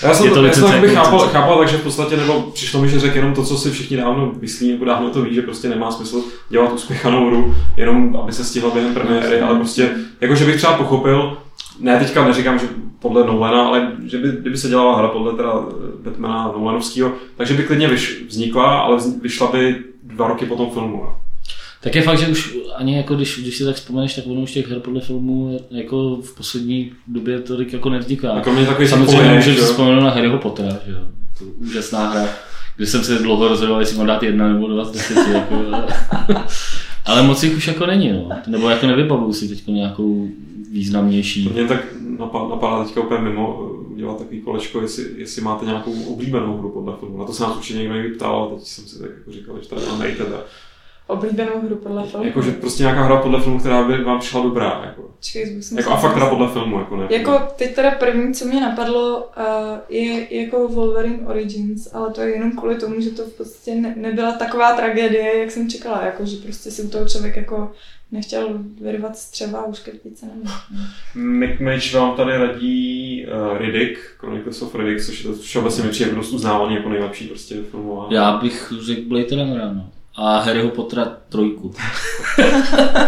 [SPEAKER 2] Já jsem je to, já jsem to chápal, chápal, takže v podstatě, nebo přišlo mi, že řekl jenom to, co si všichni dávno myslí, nebo dávno to ví, že prostě nemá smysl dělat uspěchanou hru, jenom aby se stihla během premiéry, ale prostě, jako že bych třeba pochopil, ne, teďka neříkám, že podle Nolana, ale že by, kdyby se dělala hra podle teda eh, Batmana Nolanovského, takže by klidně vyš, vznikla, ale vyšla by dva roky po tom filmu.
[SPEAKER 3] Tak je fakt, že už ani jako když, když si tak vzpomeneš, tak ono už těch her podle filmu jako v poslední době to jako nevzniká.
[SPEAKER 2] Jako mě takový
[SPEAKER 3] Samozřejmě můžeš si vzpomenout na Harryho Pottera, že jo. To úžasná hra, kde jsem se dlouho rozhodoval, jestli mám dát jedna nebo dva z deseti. Jako, ale moc jich už jako není, no. Nebo jako nevybavuju si teď nějakou významnější.
[SPEAKER 2] Mě tak napadá teďka úplně mimo udělat takový kolečko, jestli, jestli máte nějakou oblíbenou hru podle filmu. Na to se nás určitě někdo ptal, teď jsem si tak jako říkal, že tady nejde.
[SPEAKER 1] Oblíbenou hru podle filmu?
[SPEAKER 2] Jako, že prostě nějaká hra podle filmu, která by vám přišla dobrá. Jako. Čekej, jako a fakt teda podle filmu, jako ne.
[SPEAKER 1] Jako teď teda první, co mě napadlo, uh, je jako Wolverine Origins, ale to je jenom kvůli tomu, že to v podstatě ne, nebyla taková tragédie, jak jsem čekala, jako, že prostě si u toho člověk jako nechtěl vyrvat střeva a uškrtit se
[SPEAKER 2] Mick Mage vám tady radí uh, Riddick, Chronicles of Riddick, což je to všeobecně mi přijde dost uznávaný jako nejlepší prostě filmová.
[SPEAKER 3] Já bych řekl Blade Runner, no. A Harryho Pottera trojku.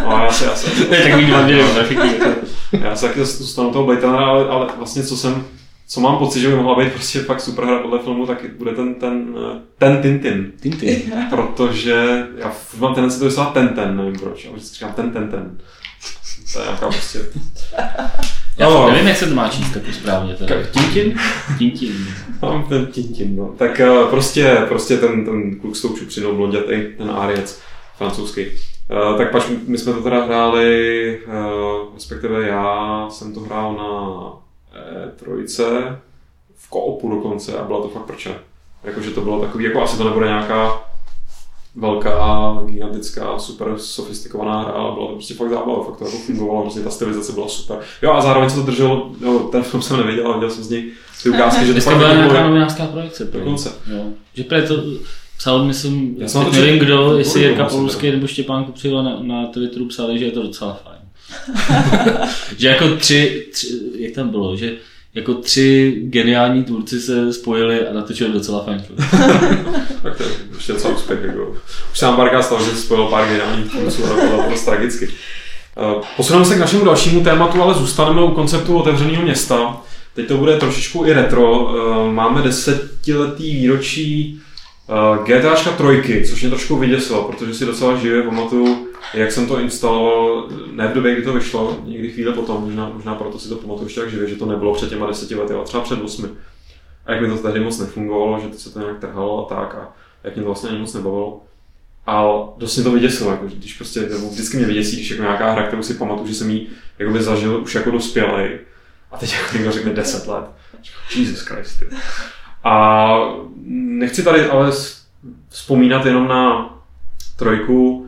[SPEAKER 2] no, já se, já se,
[SPEAKER 3] to je takový dva
[SPEAKER 2] Já se taky zůstanu toho Blade Runnera, ale, ale vlastně co jsem co mám pocit, že by mohla být prostě fakt super hra podle filmu, tak bude ten, ten, ten Tintin.
[SPEAKER 3] Tintin.
[SPEAKER 2] Protože já mám tendenci to vyslat ten ten, nevím proč, ale vždycky říkám ten ten ten. To je nějaká prostě...
[SPEAKER 3] Já no, nevím, jak se to má číst taky správně. Teda.
[SPEAKER 2] Tintin?
[SPEAKER 3] Tintin.
[SPEAKER 2] Mám ten Tintin, no. Tak uh, prostě, prostě ten, ten kluk s tou čupřinou blondětej, ten Ariec, francouzský. Uh, tak pač my jsme to teda hráli, uh, respektive já jsem to hrál na trojce v koopu dokonce a byla to fakt prče. Jakože to bylo takový, jako asi to nebude nějaká velká, gigantická, super sofistikovaná hra, ale byla to prostě fakt zábava, fakt to jako fungovalo, prostě ta stylizace byla super. Jo a zároveň se to drželo, jo, ten film jsem neviděl, ale viděl jsem z něj ty ukázky, že to
[SPEAKER 3] fakt byla nějaká novinářská projekce.
[SPEAKER 2] Dokonce.
[SPEAKER 3] Jo. Že prý to psal, myslím, já jsem nevím kdo, jestli Jirka Polský nebo Štěpán Kupřila na, na Twitteru psali, že je to docela fajn. že jako tři, tři, jak tam bylo, že jako tři geniální tvůrci se spojili a natočili docela fajn film.
[SPEAKER 2] tak to je ještě docela úspěch. Jako. Už se nám párkrát stalo, že se spojil pár geniálních tvůrců a to bylo prostě tragicky. Eh, posuneme se k našemu dalšímu tématu, ale zůstaneme u konceptu otevřeného města. Teď to bude trošičku i retro. Eh, máme desetiletý výročí eh, GTAčka trojky, což mě trošku vyděsilo, protože si docela živě pamatuju, jak jsem to instaloval, ne v době, kdy to vyšlo, někdy chvíli potom, možná, možná proto si to pamatuju ještě tak živě, že to nebylo před těma deseti lety, ale třeba před osmi. A jak mi to tehdy moc nefungovalo, že to se to nějak trhalo a tak, a jak mě to vlastně ani moc nebavilo. A dost mě to vyděsilo, jako, když prostě, nebo vždycky mě vyděsí, když jako nějaká hra, kterou si pamatuju, že jsem ji jakoby zažil už jako dospělý. A teď jako někdo řekne 10 let. Jesus Christ. A nechci tady ale vzpomínat jenom na trojku,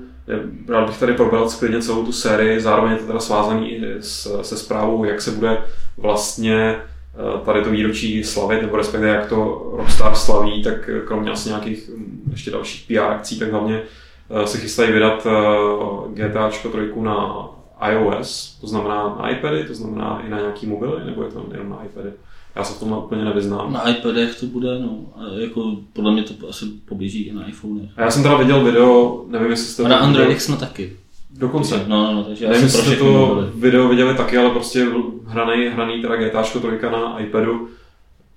[SPEAKER 2] Rád bych tady probral klidně celou tu sérii, zároveň je to teda svázaný i s, se zprávou, jak se bude vlastně eh, tady to výročí slavit, nebo respektive jak to Rockstar slaví, tak kromě asi nějakých hm, ještě dalších PR akcí, tak hlavně eh, se chystají vydat eh, GTAčko 3 na iOS, to znamená na iPady, to znamená i na nějaký mobily, nebo je to jenom na iPady? Já se v tom úplně nevyznám.
[SPEAKER 3] Na iPadech to bude, no. A jako podle mě to asi poběží i na iPhone.
[SPEAKER 2] A já jsem teda viděl video, nevím, jestli jste
[SPEAKER 3] A na Androidech jsme taky.
[SPEAKER 2] Dokonce.
[SPEAKER 3] No, no, no takže
[SPEAKER 2] nevím, jestli jste to mobily. video viděli taky, ale prostě hraný, hraný teda GTAčko 3 na iPadu.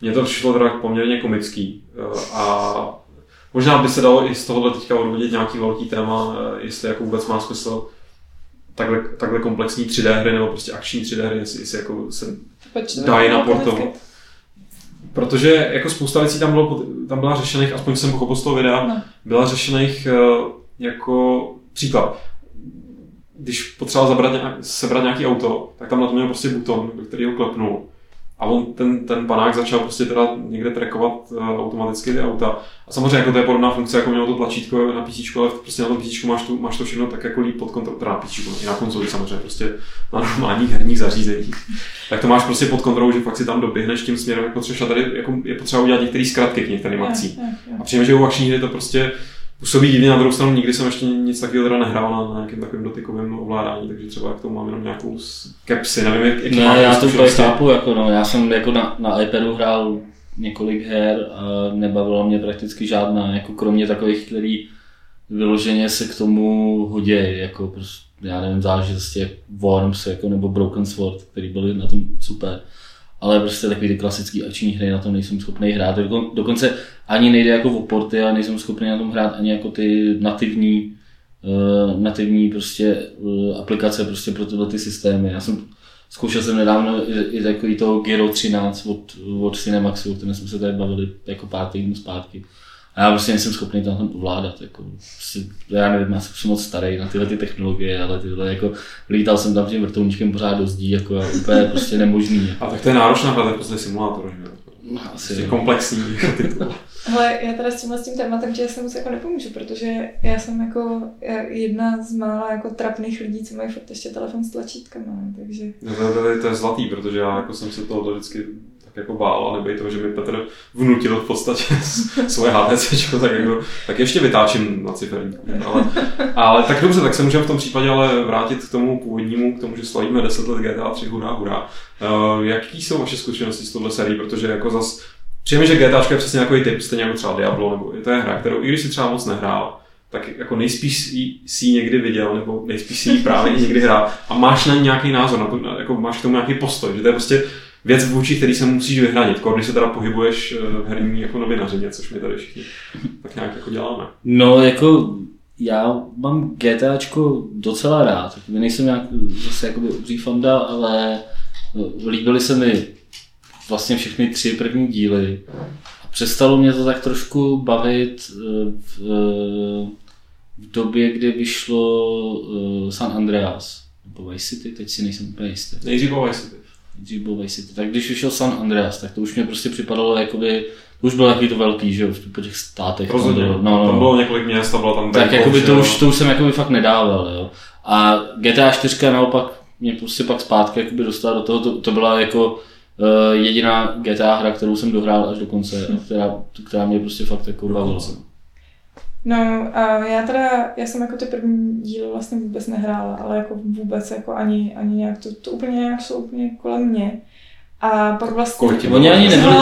[SPEAKER 2] Mně to přišlo teda poměrně komický. Eh, a možná by se dalo i z tohohle teďka odvodit nějaký velký téma, eh, jestli jako vůbec má smysl takhle, takhle komplexní 3D hry nebo prostě akční 3D hry, jestli, jestli jako se dají naportovat. Protože jako spousta věcí tam, bylo, tam byla řešených, aspoň jsem pochopil z toho videa,
[SPEAKER 1] No.
[SPEAKER 2] byla řešených eh, jako příklad. Když potřeboval zabrat, sebrat nějaký auto, tak tam na to měl prostě buton, do kterého klepnul. A on, ten, ten panák začal prostě teda někde trackovat uh, automaticky ty auta. A samozřejmě jako to je podobná funkce, jako mělo to tlačítko na PC, ale prostě na tom PC máš, tu, máš to všechno tak jako líp pod kontrolou, teda na PC, i na konzoli samozřejmě, prostě na normálních herních zařízeních. Tak to máš prostě pod kontrolou, že fakt si tam doběhneš tím směrem, jako potřebuješ. A tady jako je potřeba udělat některé zkratky k některým akcím. A přijím, že u akční hry to prostě působí divně, na druhou stranu nikdy jsem ještě nic takového teda nehrál na, na nějakém takovém dotykovém ovládání, takže třeba k tomu mám jenom nějakou skepsi, nevím, jak, jaký
[SPEAKER 3] Ne,
[SPEAKER 2] máte
[SPEAKER 3] já to úplně chápu, jako no, já jsem jako na, na iPadu hrál několik her a nebavila mě prakticky žádná, jako kromě takových, který vyloženě se k tomu hodí, jako prostě, já nevím, záležitosti jak Worms jako, nebo Broken Sword, který byly na tom super. Ale prostě takový ty klasický akční hry na tom nejsem schopný hrát. Dokon, dokonce ani nejde jako o porty, ale nejsem schopný na tom hrát ani jako ty nativní, uh, nativní prostě uh, aplikace prostě pro tyhle ty systémy. Já jsem Zkoušel jsem nedávno i, i takový to Giro 13 od, od Cinemaxu, o kterém jsme se tady bavili jako pár týdnů zpátky. A já prostě nejsem schopný to na tom ovládat. Jako, prostě, já nevím, já jsem moc starý na tyhle ty technologie, ale tyhle jako, lítal jsem tam tím vrtulníčkem pořád do zdí, jako a úplně prostě nemožný. Jako.
[SPEAKER 2] A tak to je náročná hra, to je prostě simulátor, že jo?
[SPEAKER 3] No, asi,
[SPEAKER 2] Prostě
[SPEAKER 3] jo.
[SPEAKER 2] komplexní titul.
[SPEAKER 1] Hele, já teda s tímhle s tím tématem že se moc jako nepomůžu, protože já jsem jako jedna z mála jako trapných lidí, co mají furt ještě telefon s tlačítkama, takže...
[SPEAKER 2] No, to, to, to, je zlatý, protože já jako jsem se toho vždycky jako bál, a nebej toho, že mi Petr vnutil v podstatě svoje HTC, tak, jako, tak ještě vytáčím na ciferníku. Ale, ale, tak dobře, tak se můžeme v tom případě ale vrátit k tomu původnímu, k tomu, že slavíme 10 let GTA 3, hurá, hurá. Uh, jaký jsou vaše zkušenosti s touhle sérií, protože jako zas Přijeme, že GTA je přesně takový typ, stejně jako třeba Diablo, nebo to je hra, kterou i když si třeba moc nehrál, tak jako nejspíš si ji někdy viděl, nebo nejspíš si ji právě někdy hrál a máš na ní nějaký názor, na to, jako máš k tomu nějaký postoj, že to je prostě věc vůči, který se musíš vyhranit, když se teda pohybuješ eh, v herní jako novinařině, což my tady všichni tak nějak jako děláme.
[SPEAKER 3] No, jako já mám GTAčko docela rád. Jakoby Nejsem nějak zase jakoby obří fanda, ale no, líbily se mi vlastně všechny tři první díly. A přestalo mě to tak trošku bavit eh, v, eh, v době, kdy vyšlo eh, San Andreas. Nebo Vice City, teď si nejsem úplně jistý.
[SPEAKER 2] Nejdřív Vice City.
[SPEAKER 3] Dřív byl Vice City. Tak když vyšel San Andreas, tak to už mě prostě připadalo jakoby, to už bylo takový to velký, že jo, v po těch státech. tam
[SPEAKER 2] Rozhodně.
[SPEAKER 3] bylo- No, no,
[SPEAKER 2] Tam bylo několik měst a byla tam
[SPEAKER 3] Tak
[SPEAKER 2] Bangkok,
[SPEAKER 3] jakoby to už, to už jsem jakoby fakt nedával, jo. A GTA 4 naopak mě prostě pak zpátky jakoby dostala do toho, to, to byla jako uh, jediná GTA hra, kterou jsem dohrál až do konce, která, která mě prostě fakt jako bavila.
[SPEAKER 1] No a já teda, já jsem jako ty první díly vlastně vůbec nehrála, ale jako vůbec jako ani, ani nějak, to, to úplně nějak šlo úplně kolem mě. A pak vlastně...
[SPEAKER 2] Kolik
[SPEAKER 3] Oni ani nebyli,
[SPEAKER 1] No.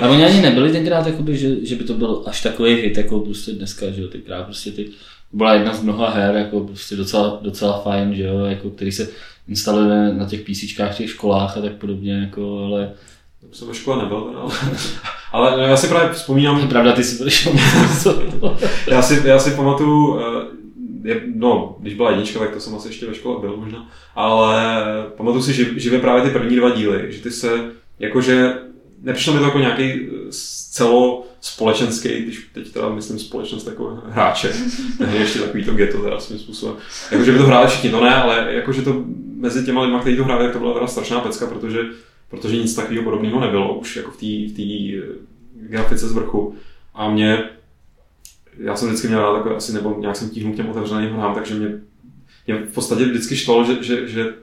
[SPEAKER 3] a oni ani nebyli tenkrát, jakoby, že, že, by to byl až takový hit, jako prostě dneska, že jo, tenkrát prostě ty, byla jedna z mnoha her, jako prostě docela, docela fajn, že jo, jako, který se instaluje na těch PCčkách v těch školách a tak podobně, jako, ale
[SPEAKER 2] Jsem ve škole nebyl, teda, ale, no, já si právě vzpomínám,
[SPEAKER 3] pravda, ty si přišel
[SPEAKER 2] Já si, já si pamatuju, eh, je, no, když byla jednička, tak to jsem asi ještě ve škole byl možná, ale pamatuju si živ, živě právě ty první dva díly, že ty se, jakože, nepřišlo mi to jako nějaký eh, celo společenský, když teď teda myslím společnost jako hráče, ne ještě takový to ghetto teda svým způsobem. Jakože by to hráli všichni, to ne, ale jakože to mezi těma lidma, kteří to hráli, tak to byla teda strašná pecka, protože, protože nic takového podobného nebylo už jako v té v eh, grafice z vrchu. A mě já jsem vždycky měl rád takové, asi nebo nějak jsem tíhnul k těm otevřeným hrám, takže mě, mě v podstatě vždycky štvalo, že, že, že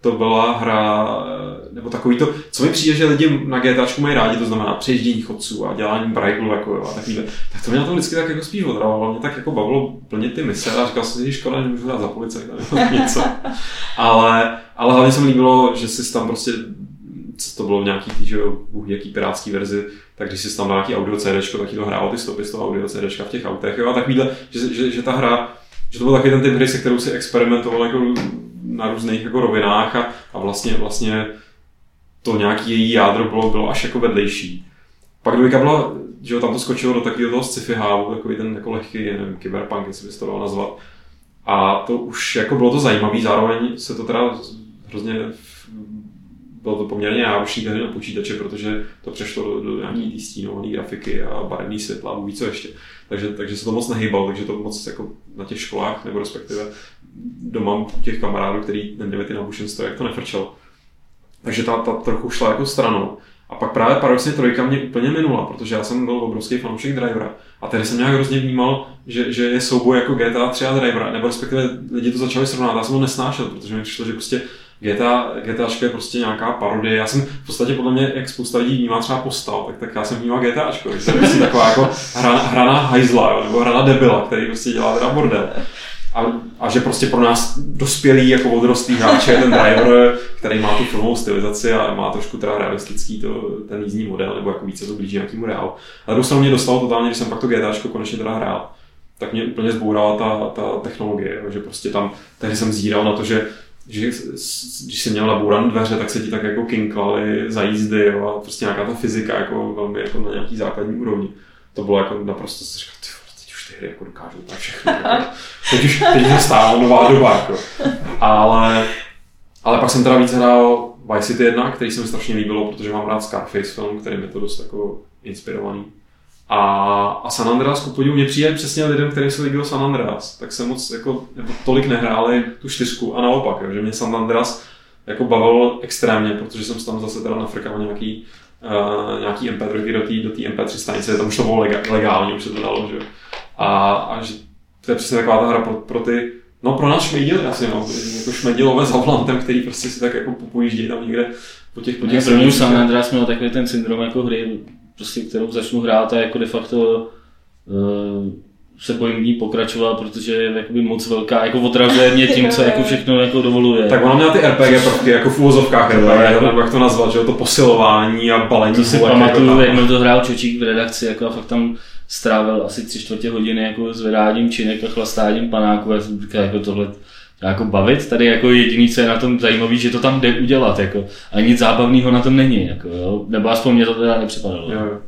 [SPEAKER 2] to byla hra, eh, nebo takový to, co mi přijde, že lidi na GTAčku mají rádi, to znamená přejíždění chodců a dělání brajklu jako, a takovýhle, tak to mě na tom vždycky tak jako spíš odravovalo, mě tak jako bavilo plnit ty mise a říkal jsem si, že škoda, že můžu dát za policajta nebo něco. Ale, ale hlavně se mi líbilo, že jsi tam prostě, co to bylo v nějaký tý, že bůh jaký pirátský verzi, tak když si tam dal nějaký audio CD, tak ti to hrálo ty stopy z toho audio CD v těch autech, jo, a takovýhle, že, že, že, ta hra, že to byl takový ten typ hry, se kterou si experimentoval jako na různých jako rovinách a, a vlastně, vlastně to nějaký její jádro bylo, bylo až jako vedlejší. Pak dvojka byla, že jo, tam to skočilo do takového toho sci-fi hávu, takový ten jako lehký, nevím, kyberpunk, jestli by se to dalo nazvat. A to už jako bylo to zajímavé, zároveň se to teda hrozně bylo to poměrně náročné tehdy na počítače, protože to přešlo do, do nějaký tý stínové grafiky a barevný světla a co ještě. Takže, takže se to moc nehýbalo, takže to moc jako na těch školách, nebo respektive doma těch kamarádů, který neměli ty nábušenství, jak to nefrčelo. Takže ta, ta trochu šla jako stranou. A pak právě paradoxně trojka mě úplně minula, protože já jsem byl obrovský fanoušek drivera. A tady jsem nějak hrozně vnímal, že, že je souboj jako GTA 3 a drivera, nebo respektive lidi to začali srovnávat. Já jsem to nesnášel, protože mi přišlo, že prostě GTA, GTAčko je prostě nějaká parodie. Já jsem v podstatě podle mě, jak spousta lidí vnímá třeba postal, tak, tak já jsem vnímal GTAčko. To je prostě taková jako hra, hra hajzla, jo, nebo hra na debila, který prostě dělá teda bordel. A, a, že prostě pro nás dospělý jako odrostlý hráč je ten driver, který má tu filmovou stylizaci a má trošku teda realistický to, ten jízdní model, nebo jako více to blíží nějakému reálu. Ale to mě dostalo totálně, když jsem pak to GTAčko konečně teda hrál tak mě úplně zbourala ta, ta technologie, že prostě tam, tehdy jsem zíral na to, že že když jsi měl nabouran dveře, tak se ti tak jako kinklali za jízdy jo, a prostě nějaká ta fyzika jako velmi jako na nějaký základní úrovni. To bylo jako naprosto, si říkal, ty teď už ty hry jako dokážou tak všechno. Jako, teď už teď stála nová doba. Jako. Ale, ale pak jsem teda víc hrál Vice City 1, který se mi strašně líbilo, protože mám rád Scarface film, který mi to dost jako inspirovaný. A, a San Andreas, ku podivu, mě přijde přesně lidem, kterým se líbil San Andreas, tak se moc jako, jako tolik nehráli tu čtyřku a naopak, jo, že mě San Andreas jako bavil extrémně, protože jsem tam zase teda nafrkal nějaký, uh, nějaký MP3 do té do tý MP3 stanice, tam už to bylo legálně, už se to dalo, že a, a že to je přesně taková ta hra pro, pro ty, no pro nás šmejdily asi, no, jako šmejdilové za volantem, který prostě si tak jako popojíždí tam někde po těch, po těch
[SPEAKER 3] Pro mě San Andreas měl takový ten syndrom jako hry, prostě, kterou začnu hrát a jako de facto uh, se bojím ní pokračovat, protože je jakoby moc velká, jako otravuje mě tím, co jako všechno jako dovoluje.
[SPEAKER 2] Tak ona měla ty RPG prvky, jako v úvozovkách RPG, jako, nebo jak to nazvat, že to posilování a balení.
[SPEAKER 3] To si pamatuju, jak to hrál Čočík v redakci, jako a fakt tam strávil asi tři čtvrtě hodiny jako zvedáním činek a chlastáním panáku. Já jsem říkal, jako tohle jako bavit. Tady jako jediný, co je na tom zajímavý, že to tam jde udělat. Jako. A nic zábavného na tom není. Jako, jo. Nebo aspoň mě to teda nepřipadalo.
[SPEAKER 2] Jo.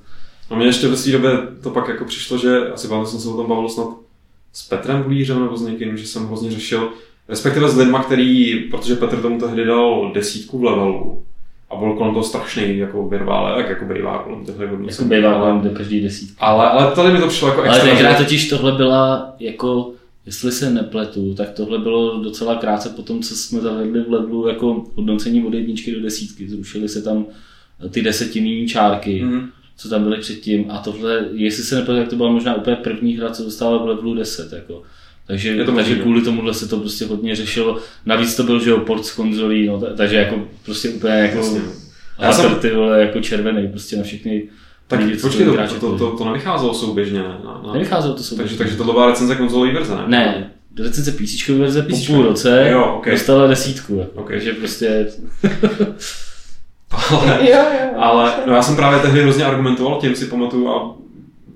[SPEAKER 2] No mě ještě ve své době to pak jako přišlo, že asi vám jsem se o tom bavil snad s Petrem Bulířem nebo s někým, že jsem hrozně řešil, respektive s lidma, který, protože Petr tomu tehdy dal desítku v levelu, a byl kolem toho strašný jako virvále, tak jako bejvá kolem těchto
[SPEAKER 3] Jako bejvá kolem do každý desítky.
[SPEAKER 2] Ale, ale tady mi to přišlo jako
[SPEAKER 3] extra. Ale tenkrát totiž tohle byla jako jestli se nepletu, tak tohle bylo docela krátce po tom, co jsme zavedli v levelu jako hodnocení od jedničky do desítky. Zrušily se tam ty desetinní čárky, mm. co tam byly předtím. A tohle, jestli se nepletu, tak to byla možná úplně první hra, co dostala v levelu 10. Jako. Takže, to takže kvůli tomuhle se to prostě hodně řešilo. Navíc to byl, že jo, port z konzolí, no, takže jako prostě úplně jako. Já jsem... ty vole, jako červený prostě na všechny
[SPEAKER 2] tak počkej, to, to, to, to, to nevycházelo souběžně. Na,
[SPEAKER 3] na... Nevycházelo to souběžně.
[SPEAKER 2] Takže, takže tohle byla recenze konzolové verze, ne?
[SPEAKER 3] Ne, recenze PC verze po půl roce jo, okay. dostala desítku. Jako. Okay. Takže prostě...
[SPEAKER 2] ale, jo, jo. ale no já jsem právě tehdy hrozně argumentoval tím, si pamatuju a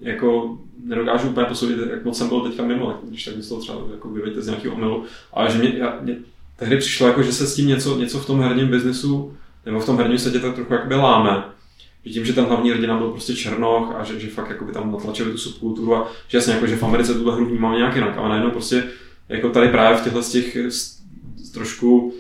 [SPEAKER 2] jako nedokážu úplně posoudit, jak moc jsem byl teďka mimo, když tak myslel třeba jako vyvedete z nějakého omylu, ale že mě, já, mě tehdy přišlo, jako, že se s tím něco, něco v tom herním biznesu nebo v tom herním světě tak trochu jakoby láme že tím, že ten hlavní hrdina byl prostě černoch a že, že fakt jako by tam natlačili tu subkulturu a že jasně jako, že v Americe tuhle hru vnímám nějak jinak, ale najednou prostě jako tady právě v těchto z těch trošku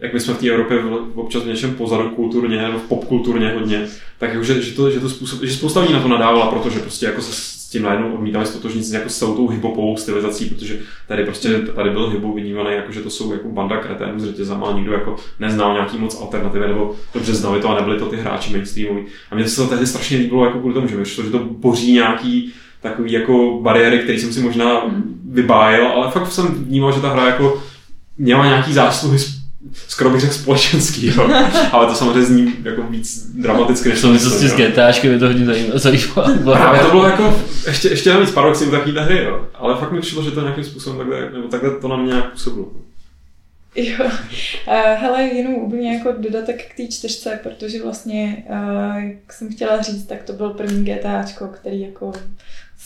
[SPEAKER 2] jak my jsme v té Evropě občas v něčem pozadu kulturně nebo v popkulturně hodně, tak jako, že, že, to, že to způsob, že spousta lidí na to nadávala, protože prostě jako se s tím najednou odmítali stotožnit jako s celou tou hiphopovou stylizací, protože tady prostě tady byl hipop vnímaný, jako že to jsou jako banda kreténů s řetězama a nikdo jako neznal nějaký moc alternativy, nebo dobře znali to a nebyli to ty hráči mainstreamoví. A mně se to tehdy strašně líbilo jako kvůli tomu, že vyšlo, že to boří nějaký takový jako bariéry, které jsem si možná vybájel, ale fakt jsem vnímal, že ta hra jako měla nějaký zásluhy skoro bych řekl společenský, jo. ale to samozřejmě zní jako víc dramaticky. Než
[SPEAKER 3] to souvislosti s GTAčkem je to hodně zajímavé.
[SPEAKER 2] Právě to bylo jako, ještě, ještě navíc u takovýhle hry, jo. ale fakt mi přišlo, že to nějakým způsobem takhle, nebo takhle to na mě nějak působilo.
[SPEAKER 1] Jo, uh, hele, jenom úplně jako dodatek k té čtyřce, protože vlastně, uh, jak jsem chtěla říct, tak to byl první GTAčko, který jako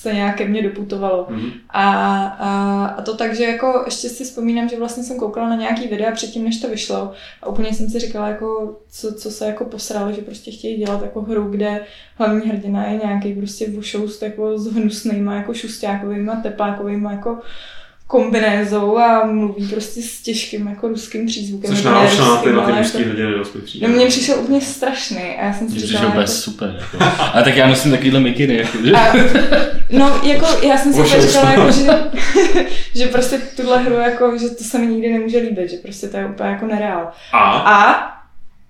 [SPEAKER 1] se nějak ke mně doputovalo. Mm-hmm. A, a, a to tak, že jako ještě si vzpomínám, že vlastně jsem koukala na nějaký videa předtím, než to vyšlo a úplně jsem si říkala, jako, co, co se jako posralo, že prostě chtějí dělat jako hru, kde hlavní hrdina je nějaký prostě vošoust jako s hnusnýma, jako šustákovýma, teplákovýma, jako kombinézou a mluví prostě s těžkým jako ruským přízvukem.
[SPEAKER 2] Což
[SPEAKER 1] jako ne
[SPEAKER 2] náročná na ty, na ty ruský
[SPEAKER 1] jako-
[SPEAKER 2] hrdiny dost mi přijde.
[SPEAKER 1] No mně přišel úplně strašný a já jsem si
[SPEAKER 3] Mně
[SPEAKER 1] říkala,
[SPEAKER 3] přišel
[SPEAKER 1] jako,
[SPEAKER 3] super. Jako. A tak já nosím takovýhle mikiny. Jako, že?
[SPEAKER 1] a, no, jako, já jsem si úplně
[SPEAKER 2] už
[SPEAKER 1] říkala, jako, že, že prostě tuhle hru, jako, že to se mi nikdy nemůže líbit, že prostě to je úplně jako nereál.
[SPEAKER 2] A?
[SPEAKER 1] A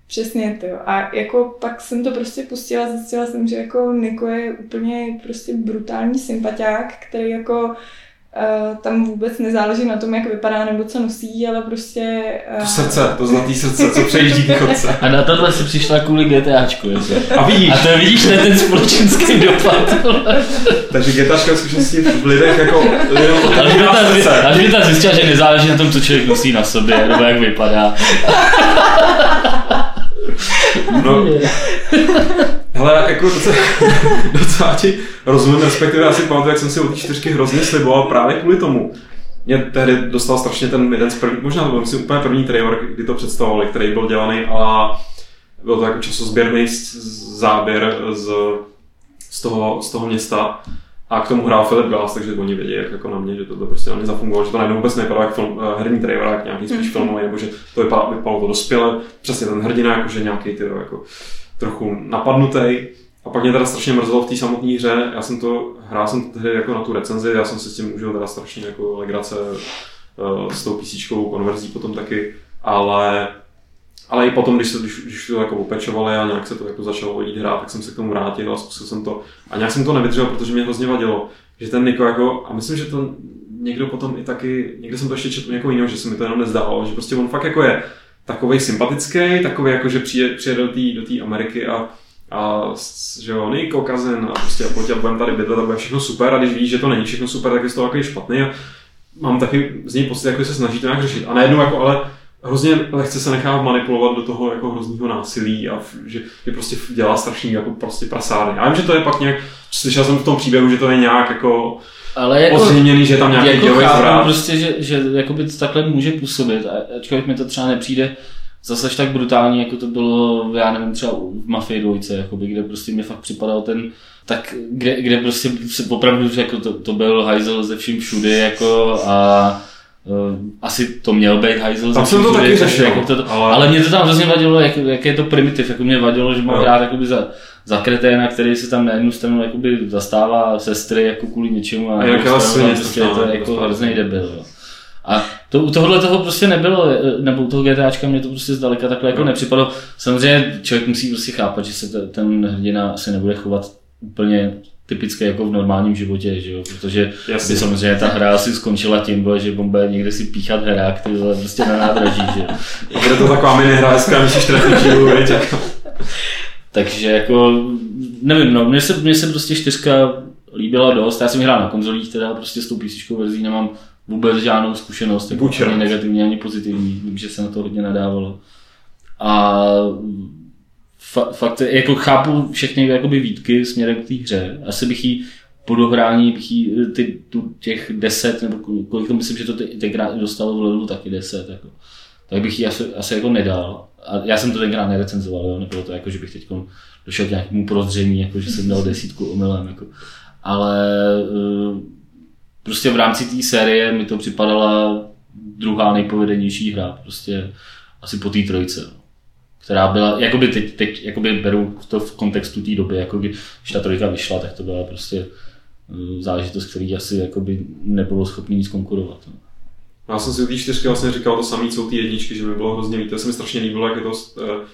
[SPEAKER 1] přesně to. A jako pak jsem to prostě pustila, zjistila jsem, že jako Niko je úplně prostě brutální sympatiák, který jako tam vůbec nezáleží na tom, jak vypadá nebo co nosí, ale prostě... Uh,
[SPEAKER 2] To srdce, to zlatý srdce, co přejíždí ty chodce.
[SPEAKER 3] A na tohle si přišla kvůli GTAčku. Jako.
[SPEAKER 2] A vidíš,
[SPEAKER 3] A to je, vidíš, to je ten společenský dopad.
[SPEAKER 2] takže getačka zkušenosti v lidech jako srdce.
[SPEAKER 3] ale Žvita zjistila, že nezáleží na tom, co člověk nosí na sobě, nebo jak vypadá.
[SPEAKER 2] No, hele, jako docela, docela ti rozumím, respektive já si pamatuju, jak jsem si od té čtyřky hrozně sliboval právě kvůli tomu. Mě tehdy dostal strašně ten jeden z prvních, možná to byl myslím úplně první trailer, kdy to představovali, který byl dělaný a byl to jako časozběrný záběr z, z, toho, z toho města. A k tomu hrál Filip Glass, takže oni vědí, jak jako na mě, že to, to prostě na mě zafungovalo, že to najednou vůbec nevypadalo jak film, eh, herní trailer, jak nějaký spíš
[SPEAKER 1] Mhm.
[SPEAKER 2] filmový, nebo že to vypadalo, vypadalo to dospěle, přesně ten hrdina, jakože nějaký ty jako trochu napadnutý. A pak mě teda strašně mrzelo v té samotné hře, já jsem to, hrál jsem tehdy jako na tu recenzi, já jsem si s tím užil teda strašně jako legrace eh, s tou písíčkou, konverzí potom taky, ale ale i potom, když, se, když, když to jako opečovali a nějak se to jako začalo jít hrát, tak jsem se k tomu vrátil a zkusil jsem to. A nějak jsem to nevydržel, protože mě hrozně vadilo, že ten Niko jako, a myslím, že to někdo potom i taky, někde jsem to ještě četl někoho jiného, že se mi to jenom nezdálo, že prostě on fakt jako je takový sympatický, takový jako, že přijde, přijde do té do té Ameriky a, a že jo, Niko, Kazen a prostě a pojď a budeme tady bydlet a bude všechno super a když víš, že to není všechno super, tak je z toho takový špatný a mám taky z něj pocit, jako se snaží to nějak řešit. A najednou jako ale hrozně lehce se nechá manipulovat do toho jako hroznýho násilí a že, že prostě dělá strašný jako prostě prasárny. Já vím, že to je pak nějak, slyšel jsem v tom příběhu, že to je nějak jako
[SPEAKER 3] Ale jako,
[SPEAKER 2] ozřejměný, že tam nějaký
[SPEAKER 3] jako
[SPEAKER 2] dělový zvrat.
[SPEAKER 3] prostě, že, že jakoby to takhle může působit, ačkoliv mi to třeba nepřijde zase tak brutální, jako to bylo, já nevím, třeba v Mafii dvojce, jakoby, kde prostě mi fakt připadal ten, tak kde, kde prostě se opravdu jako to, to byl hajzel ze vším všude, jako a Uh, asi to měl být hajzel
[SPEAKER 2] Tam
[SPEAKER 3] ze
[SPEAKER 2] jsem
[SPEAKER 3] vším
[SPEAKER 2] to
[SPEAKER 3] všude,
[SPEAKER 2] taky řešil,
[SPEAKER 3] jako to,
[SPEAKER 2] ale-
[SPEAKER 3] ale... mě to tam hrozně vadilo, jak, jak, je to primitiv, jako mě vadilo, že mohl
[SPEAKER 2] Jo.
[SPEAKER 3] hrát jakoby za, za kreténa, který si tam na jednu stranu jakoby zastává sestry jako kvůli něčemu a
[SPEAKER 2] A
[SPEAKER 3] na
[SPEAKER 2] jak
[SPEAKER 3] druhou
[SPEAKER 2] ale
[SPEAKER 3] stranu prostě je to jako
[SPEAKER 2] prostě.
[SPEAKER 3] hrozný debil. Jo. A to, u tohohle toho prostě nebylo, eh, nebo u toho GTAčka mě to prostě zdaleka takhle jako
[SPEAKER 2] No.
[SPEAKER 3] nepřipadlo. Samozřejmě člověk musí prostě chápat, že se te- ten hrdina asi nebude chovat úplně typicky jako v normálním životě, že jo? protože
[SPEAKER 2] Jasně.
[SPEAKER 3] by samozřejmě ta hra asi skončila tím, že on bude někde si píchat herák, ty vole, prostě na nádraží, že jo.
[SPEAKER 2] Bude to taková hezká, myslíš trefný žilu, viď, jako.
[SPEAKER 3] Takže jako, nevím, no, mně se, mně se prostě čtyřka líbila dost, já jsem hrál na konzolích, teda prostě s tou písničkou verzí nemám vůbec žádnou zkušenost, jako
[SPEAKER 2] Buď
[SPEAKER 3] ani negativní, ani pozitivní, vím, že se na to hodně nadávalo. A fa, fakt, jako chápu všechny jakoby výtky směrem k té hře, asi bych jí po dohrání bych jí, ty, tu, těch deset, nebo kol- kolik to myslím, že to te- tenkrát dostalo v levelu taky deset, jako. tak bych ji asi, asi jako nedal. A já jsem to tenkrát nerecenzoval, jo? nebylo to jako, že bych teď došel k nějakému prozření, jako že jsem dal desítku omylem. Jako. Ale eh, prostě v rámci té série mi to připadala druhá nejpovedenější hra, prostě asi po té trojce. no. Která byla, jakoby teď, teď jakoby beru to v kontextu té doby, jako když ta trojka vyšla, tak to byla prostě eh, záležitost, který asi jakoby nebylo schopný nic konkurovat. No.
[SPEAKER 2] Já jsem si u té čtyřky vlastně říkal to samé, co u té jedničky, že mi bylo hrozně líto. Se mi strašně líbilo, jak je to eh,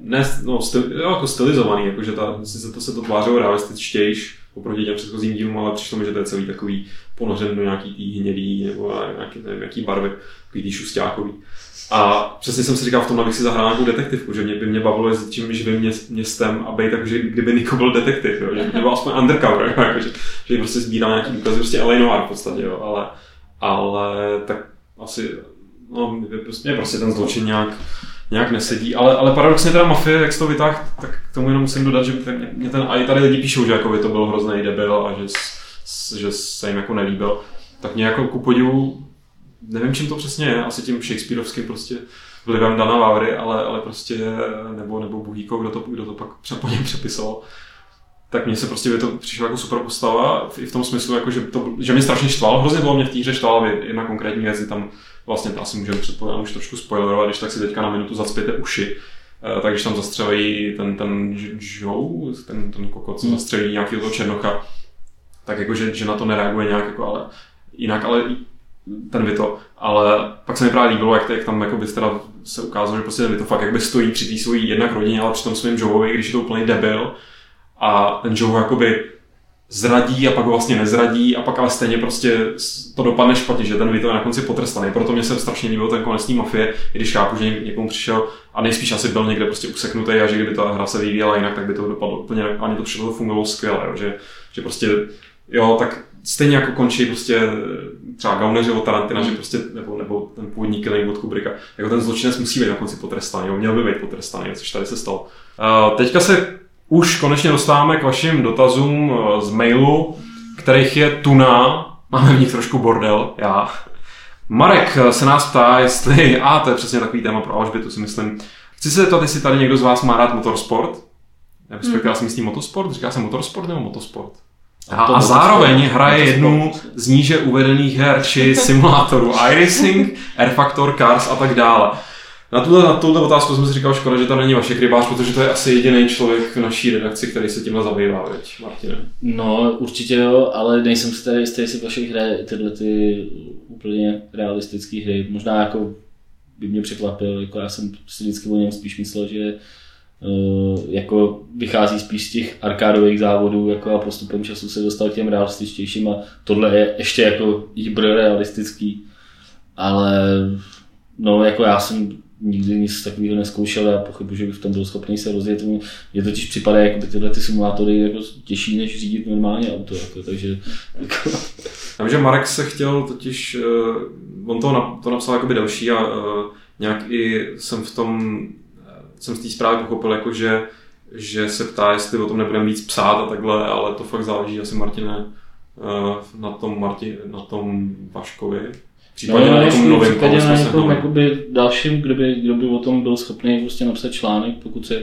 [SPEAKER 2] ne, no, styl, jo, jako stylizovaný, jakože ta, sice to se to tvářilo realističtějš oproti těm předchozím dílům, ale přišlo mi, že to je celý takový ponořen do nějaký tý hnědý nebo nějaký, nevím, jaký barvy, takový tý šustákový. A přesně jsem si říkal v tom, abych si zahrál nějakou detektivku, že mě by mě bavilo jezdit tím živým měst, městem a být takže kdyby Niko byl detektiv, jo, že, nebo aspoň undercover, jako, že, že prostě sbírá nějaký důkazy, prostě LA Noir v podstatě, jo, ale, ale tak asi, no, prostě, prostě ten zločin nějak, nějak nesedí, ale, ale paradoxně teda Mafie, jak to vytáhl, tak k tomu jenom musím dodat, že ten, mě ten, a i tady lidi píšou, že jako by to byl hrozný debil a že, že se jim jako nelíbil, tak mě jako ku podivu, nevím čím to přesně je, asi tím Shakespeareovským prostě vlivem Dana Vavry, ale, ale prostě, nebo, nebo Buhýko, kdo to, kdo to pak po něm přepisoval, tak mně se prostě by to přišlo jako super postava, i v tom smyslu, jako, že, to, že mě strašně štval, hrozně bylo mě v té hře štval, jedna konkrétní věc, tam vlastně to asi můžeme předpovědět, už trošku spoilerovat, když tak si teďka na minutu zacpěte uši, eh, tak když tam zastřelí ten, ten Joe, ten, ten kokot, co hmm. zastřelí nějakého toho černocha, tak jako, že, že na to nereaguje nějak, jako, ale jinak, ale ten Vito, ale pak se mi právě líbilo, jak, jak tam jako by teda se ukázalo, že prostě ten Vito fakt jak by stojí při té svojí jednak rodině, ale při tom svým Joeovi, když je to úplný debil a ten Joe jakoby zradí a pak ho vlastně nezradí a pak ale stejně prostě to dopadne špatně, že ten Vito je na konci potrestaný. Proto mě se strašně líbil ten konec mafie, i když chápu, že někomu přišel a nejspíš asi byl někde prostě useknutý a že kdyby ta hra se vyvíjela jinak, tak by to dopadlo úplně, ani to všechno fungovalo skvěle, jo, že, že prostě jo, tak stejně jako končí prostě třeba Gauneři od Tarantina, mm. že prostě, nebo, nebo ten původní killing od Kubricka, jako ten zločinec musí být na konci potrestaný, jo, měl by být potrestaný, což tady se stalo. Uh, teďka se už konečně dostáváme k vašim dotazům uh, z mailu, kterých je tuna, máme v nich trošku bordel, já. Marek se nás ptá, jestli, a to je přesně takový téma pro Alžbětu, si myslím, chci se zeptat, jestli tady někdo z vás má rád motorsport, respektive mm. já si myslím motosport, říká se motorsport nebo motosport? A, a zároveň hraje jednu z níže uvedených her či simulátorů iRacing, Air Factor, Cars a tak dále. Na tuhle, na tuhle otázku jsem si říkal, škoda, že to není vaše krybář, protože to je asi jediný člověk v naší redakci, který se tímhle zabývá, veď, Martine.
[SPEAKER 3] No, určitě jo, ale nejsem si tady jistý, jestli vaše hry tyhle ty úplně realistické hry. Možná jako by mě překvapil, jako já jsem si vždycky o něm spíš myslel, že Eh, jako vychází spíš z těch arkádových závodů jako a postupem času se dostal k těm realističtějším a tohle je ještě jako realistický. Ale no jako já jsem nikdy nic takového neskoušel a pochybuji, že bych v tom byl schopný se rozjet. Mně totiž připadá, jako by tyhle ty simulátory jako těžší, než řídit normálně auto. Jako, takže, jako...
[SPEAKER 2] Já vím, že Marek se chtěl totiž, uh, on to, to napsal jakoby další a uh, nějak i jsem v tom jsem z té zprávy pochopil, jako že, že se ptá, jestli o tom nebudeme víc psát a takhle, ale to fakt záleží asi Martine eh, na tom, Marti, na tom Vaškovi.
[SPEAKER 3] Případně no, na někom novém případě na někom jakoby dalším, kdo by, kdo by o tom byl schopný prostě napsat článek, pokud se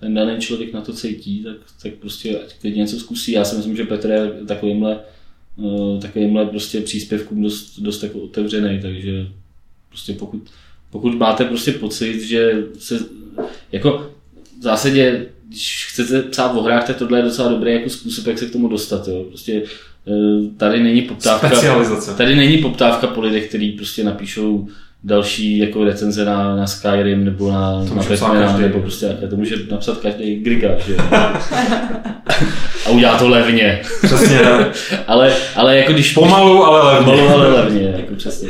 [SPEAKER 3] ten daný člověk na to cítí, tak, tak prostě ať něco zkusí. Já si myslím, že Petr je takovýmhle, uh, takovýmhle prostě příspěvkům dost, dost jako otevřený, takže prostě pokud, pokud máte prostě pocit, že se jako v zásadě, když chcete psát o hrách, tak tohle je docela dobrý jako způsob, jak se k tomu dostat. Jo. Prostě eh, tady není poptávka, tady není poptávka po lidech, kteří prostě napíšou další jako recenze na, na Skyrim nebo na, to na Batmana, nebo prostě to může napsat každý Griga, že A udělá to levně.
[SPEAKER 2] Přesně,
[SPEAKER 3] ale, ale jako když...
[SPEAKER 2] Pomalu, ale levně.
[SPEAKER 3] Pomalu, ale levně, jako přesně.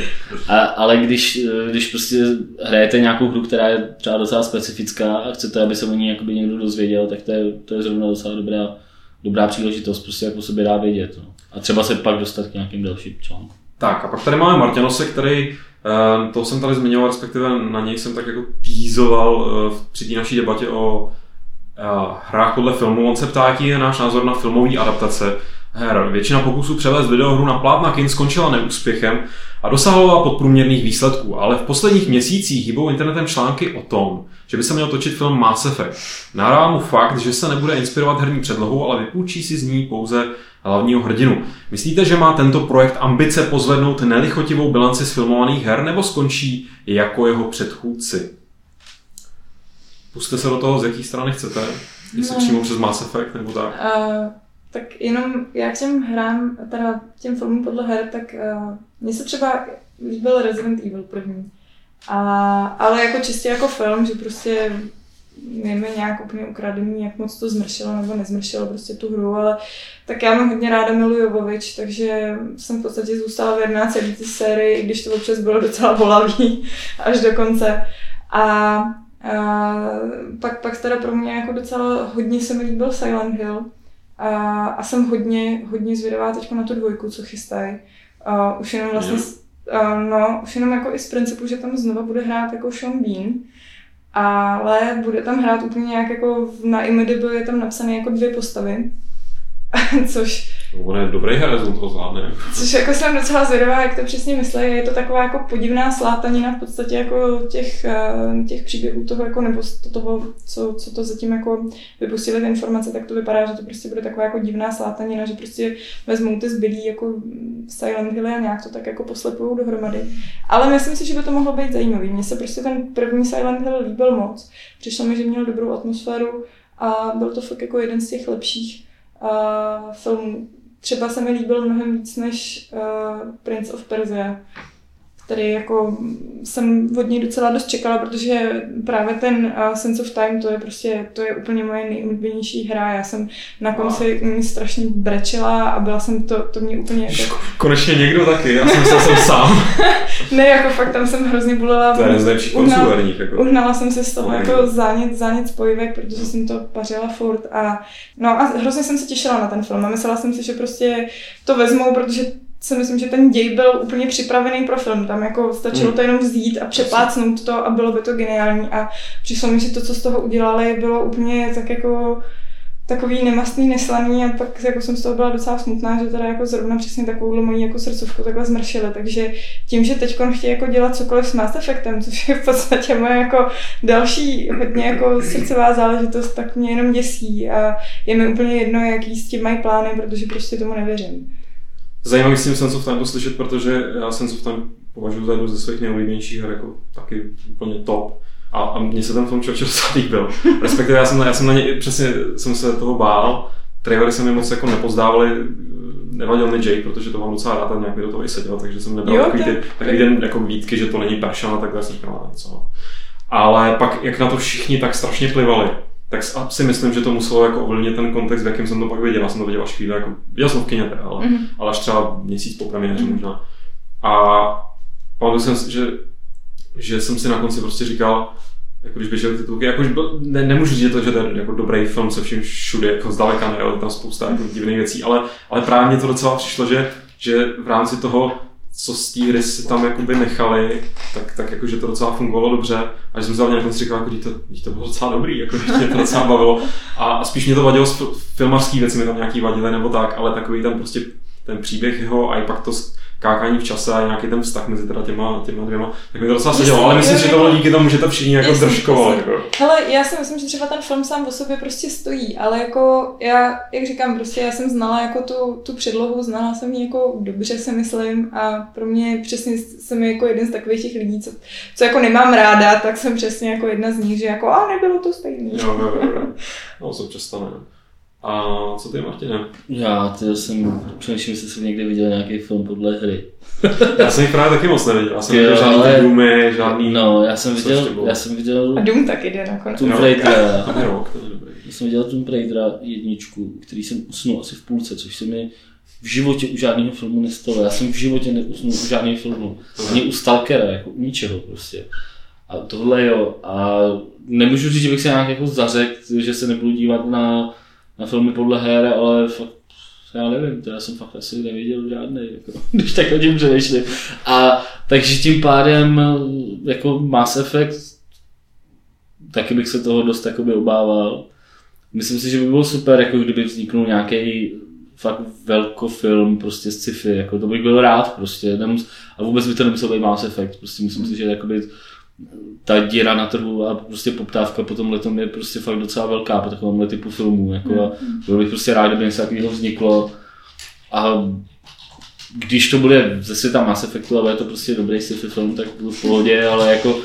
[SPEAKER 3] A, ale když, když prostě hrajete nějakou hru, která je třeba docela specifická a chcete, aby se o ní jakoby někdo dozvěděl, tak to je, to je zrovna docela dobrá, dobrá příležitost prostě jako sobě dá vědět. No. A třeba se pak dostat k nějakým dalším článkům.
[SPEAKER 2] Tak a pak tady máme Martinose, který Ehm, to jsem tady zmiňoval, respektive na něj jsem tak jako týzoval eh, při té naší debatě o eh, hrách podle filmu. On se ptá, jaký je náš názor na filmové adaptace her. Většina pokusů převést videohru na plátna kin skončila neúspěchem a dosahovala podprůměrných výsledků, ale v posledních měsících hýbou internetem články o tom, že by se měl točit film Mass Effect. Nahrává mu fakt, že se nebude inspirovat herní předlohou, ale vypůjčí si z ní pouze hlavního hrdinu. Myslíte, že má tento projekt ambice pozvednout nelichotivou bilanci z filmovaných her nebo skončí jako jeho předchůdci? Puste se do toho, z jaký strany chcete. Jestli no. přímo přes Mass Effect nebo tak.
[SPEAKER 1] Uh, tak jenom já k těm hrám, teda těm filmům podle her, tak uh, mně se třeba líbil Resident Evil první. A, ale jako čistě jako film, že prostě nevím, nějak úplně ukradený, jak moc to zmršilo nebo nezmršilo prostě tu hru, ale tak já mám hodně ráda Milu Jovovič, takže jsem v podstatě zůstala věrná celý ty sérii, i když to občas bylo docela bolavý až do konce. A, a pak, pak teda pro mě jako docela hodně se mi líbil Silent Hill a, a jsem hodně, hodně zvědavá teď na tu dvojku, co chystají. už jenom vlastně, yeah. no, už jenom jako i z principu, že tam znova bude hrát jako Sean Bean, ale bude tam hrát úplně nějak jako na IMDb je tam napsané jako dvě postavy. což
[SPEAKER 2] On je dobrý herec, on to zvládne.
[SPEAKER 1] Což jako jsem docela zvědavá, jak to přesně myslí. Je to taková jako podivná slátanina v podstatě jako těch, eh, těch příběhů toho, jako, nebo toho, co, co to zatím jako vypustili ty informace, tak to vypadá, že to prostě bude taková jako divná slátanina, že prostě vezmou ty zbylí jako Silent Hill a nějak to tak jako poslepují dohromady. Ale myslím si, že by to mohlo být zajímavý. Mně se prostě ten první Silent Hill líbil moc. Přišlo mi, že měl dobrou atmosféru a byl to fakt jako jeden z těch lepších uh, filmů třeba se mi líbil mnohem víc než uh, Prince of Persia který jako jsem od něj docela dost čekala, protože právě ten uh, Sense of Time, to je prostě, to je úplně moje nejoblíbenější hra. Já jsem na konci wow. strašně brečela a byla jsem to, to mě úplně jako...
[SPEAKER 2] Konečně někdo taky, já jsem myslel, jsem sám.
[SPEAKER 1] ne, jako fakt tam jsem hrozně bulela.
[SPEAKER 2] To je nejlepší uhnala, jako.
[SPEAKER 1] uhnala jsem se z toho jako zánět, zánět spojivek, protože jsem to pařila furt a no a hrozně jsem se těšila na ten film a myslela jsem si, že prostě to vezmou, protože si myslím, že ten děj byl úplně připravený pro film. Tam jako stačilo hmm. to jenom vzít a přeplácnout to a bylo by to geniální. A přišlo mi, že to, co z toho udělali, bylo úplně tak jako takový nemastný, neslaný a pak jako jsem z toho byla docela smutná, že teda jako zrovna přesně takovou moji jako srdcovku takhle zmršili. Takže tím, že teď chtějí jako dělat cokoliv s Mass Effectem, což je v podstatě moje jako další hodně jako srdcová záležitost, tak mě jenom děsí a je mi úplně jedno, jaký s tím mají plány, protože prostě tomu nevěřím.
[SPEAKER 2] Zajímavý s tím Sense of Time to slyšet, protože já Sense of Time považuji za jednu ze svých nejoblíbenějších her jako taky úplně top. A, a mně se ten film člověk docela líbil. Respektive já jsem, já jsem na ně, přesně jsem se toho bál. Trailery se mi moc jako nepozdávaly, nevadil mi Jake, protože to mám docela rád a nějak mi do toho i seděl, takže jsem nebral jo, takový, ty, takový den jako výtky, že to není pršan a takhle jsem říkal, co. Ale pak, jak na to všichni tak strašně plivali, tak si myslím, že to muselo jako ovlivnit ten kontext, v jakém jsem to pak viděl. Já jsem to viděl až chvíli, jako, viděl jsem v teda, ale, mm-hmm. ale až třeba měsíc po premiéře mm-hmm. možná. A pamatuju jsem, že, že jsem si na konci prostě říkal, jako když běžely titulky, jako, ne, nemůžu říct, to, že to je jako dobrý film se vším všude, jako zdaleka ne, ale tam spousta jako divných věcí, ale, ale právě mě to docela přišlo, že, že v rámci toho co z té hry si tam jakoby nechali, tak, tak jako, že to docela fungovalo dobře. A že jsem se konci říkal, jako, to, to bylo docela dobrý, jako, že mě to docela bavilo. A, a spíš mě to vadilo filmařský věci, mi tam nějaký vadily nebo tak, ale takový ten prostě ten příběh jeho a i pak to kákání v čase a nějaký ten vztah mezi teda těma, těma dvěma, tak mi to docela sedělo, ale myslím, že to bylo díky tomu, že to všichni jako držkovali. Jako.
[SPEAKER 1] Hele, já si myslím, že třeba ten film sám o sobě prostě stojí, ale jako já, jak říkám, prostě já jsem znala jako tu, tu předlohu, znala jsem ji jako dobře, si myslím, a pro mě přesně jsem jako jeden z takových těch lidí, co, co jako nemám ráda, tak jsem přesně jako jedna z nich, že jako a nebylo to stejný.
[SPEAKER 2] Jo, jo, jo. No, se stane. A co ty, Martine?
[SPEAKER 3] Já ty jsem, přemýšlím, jestli jsem někdy viděl nějaký film podle hry.
[SPEAKER 2] já jsem jich právě taky moc neviděl. Já jsem viděl žádný ale... Doomy, žádný...
[SPEAKER 3] No, já jsem viděl, já jsem viděl...
[SPEAKER 1] A Doom taky jde nakonec.
[SPEAKER 3] Tomb Raidera.
[SPEAKER 2] Tam je rok, to je dobrý.
[SPEAKER 3] Já jsem viděl Tomb Raidera jedničku, který jsem usnul asi v půlce, což se mi v životě u žádného filmu nestalo. Já jsem v životě neusnul u žádného filmu. Ani u Stalkera, jako u ničeho prostě. A tohle jo. A nemůžu říct, že bych se nějak jako zařekl, že se nebudu dívat na na filmy podle her, ale fakt, já nevím, to já jsem fakt asi neviděl žádný, jako, když tak o tím přemýšlím. A takže tím pádem jako Mass Effect, taky bych se toho dost jakoby obával. Myslím si, že by bylo super, jako kdyby vzniknul nějaký fakt velkofilm prostě z sci-fi, jako to bych byl rád prostě, nemus, a vůbec by to nemusel být Mass Effect, prostě myslím si, že jakoby ta díra na trhu a prostě poptávka po tomhle je prostě fakt docela velká po takovémhle typu filmů. Jako a mm. byl bych prostě rád, kdyby něco takového vzniklo. A když to bude ze světa Mass Effectu a bude to prostě dobrý sci-fi film, tak budu v pohodě, ale jako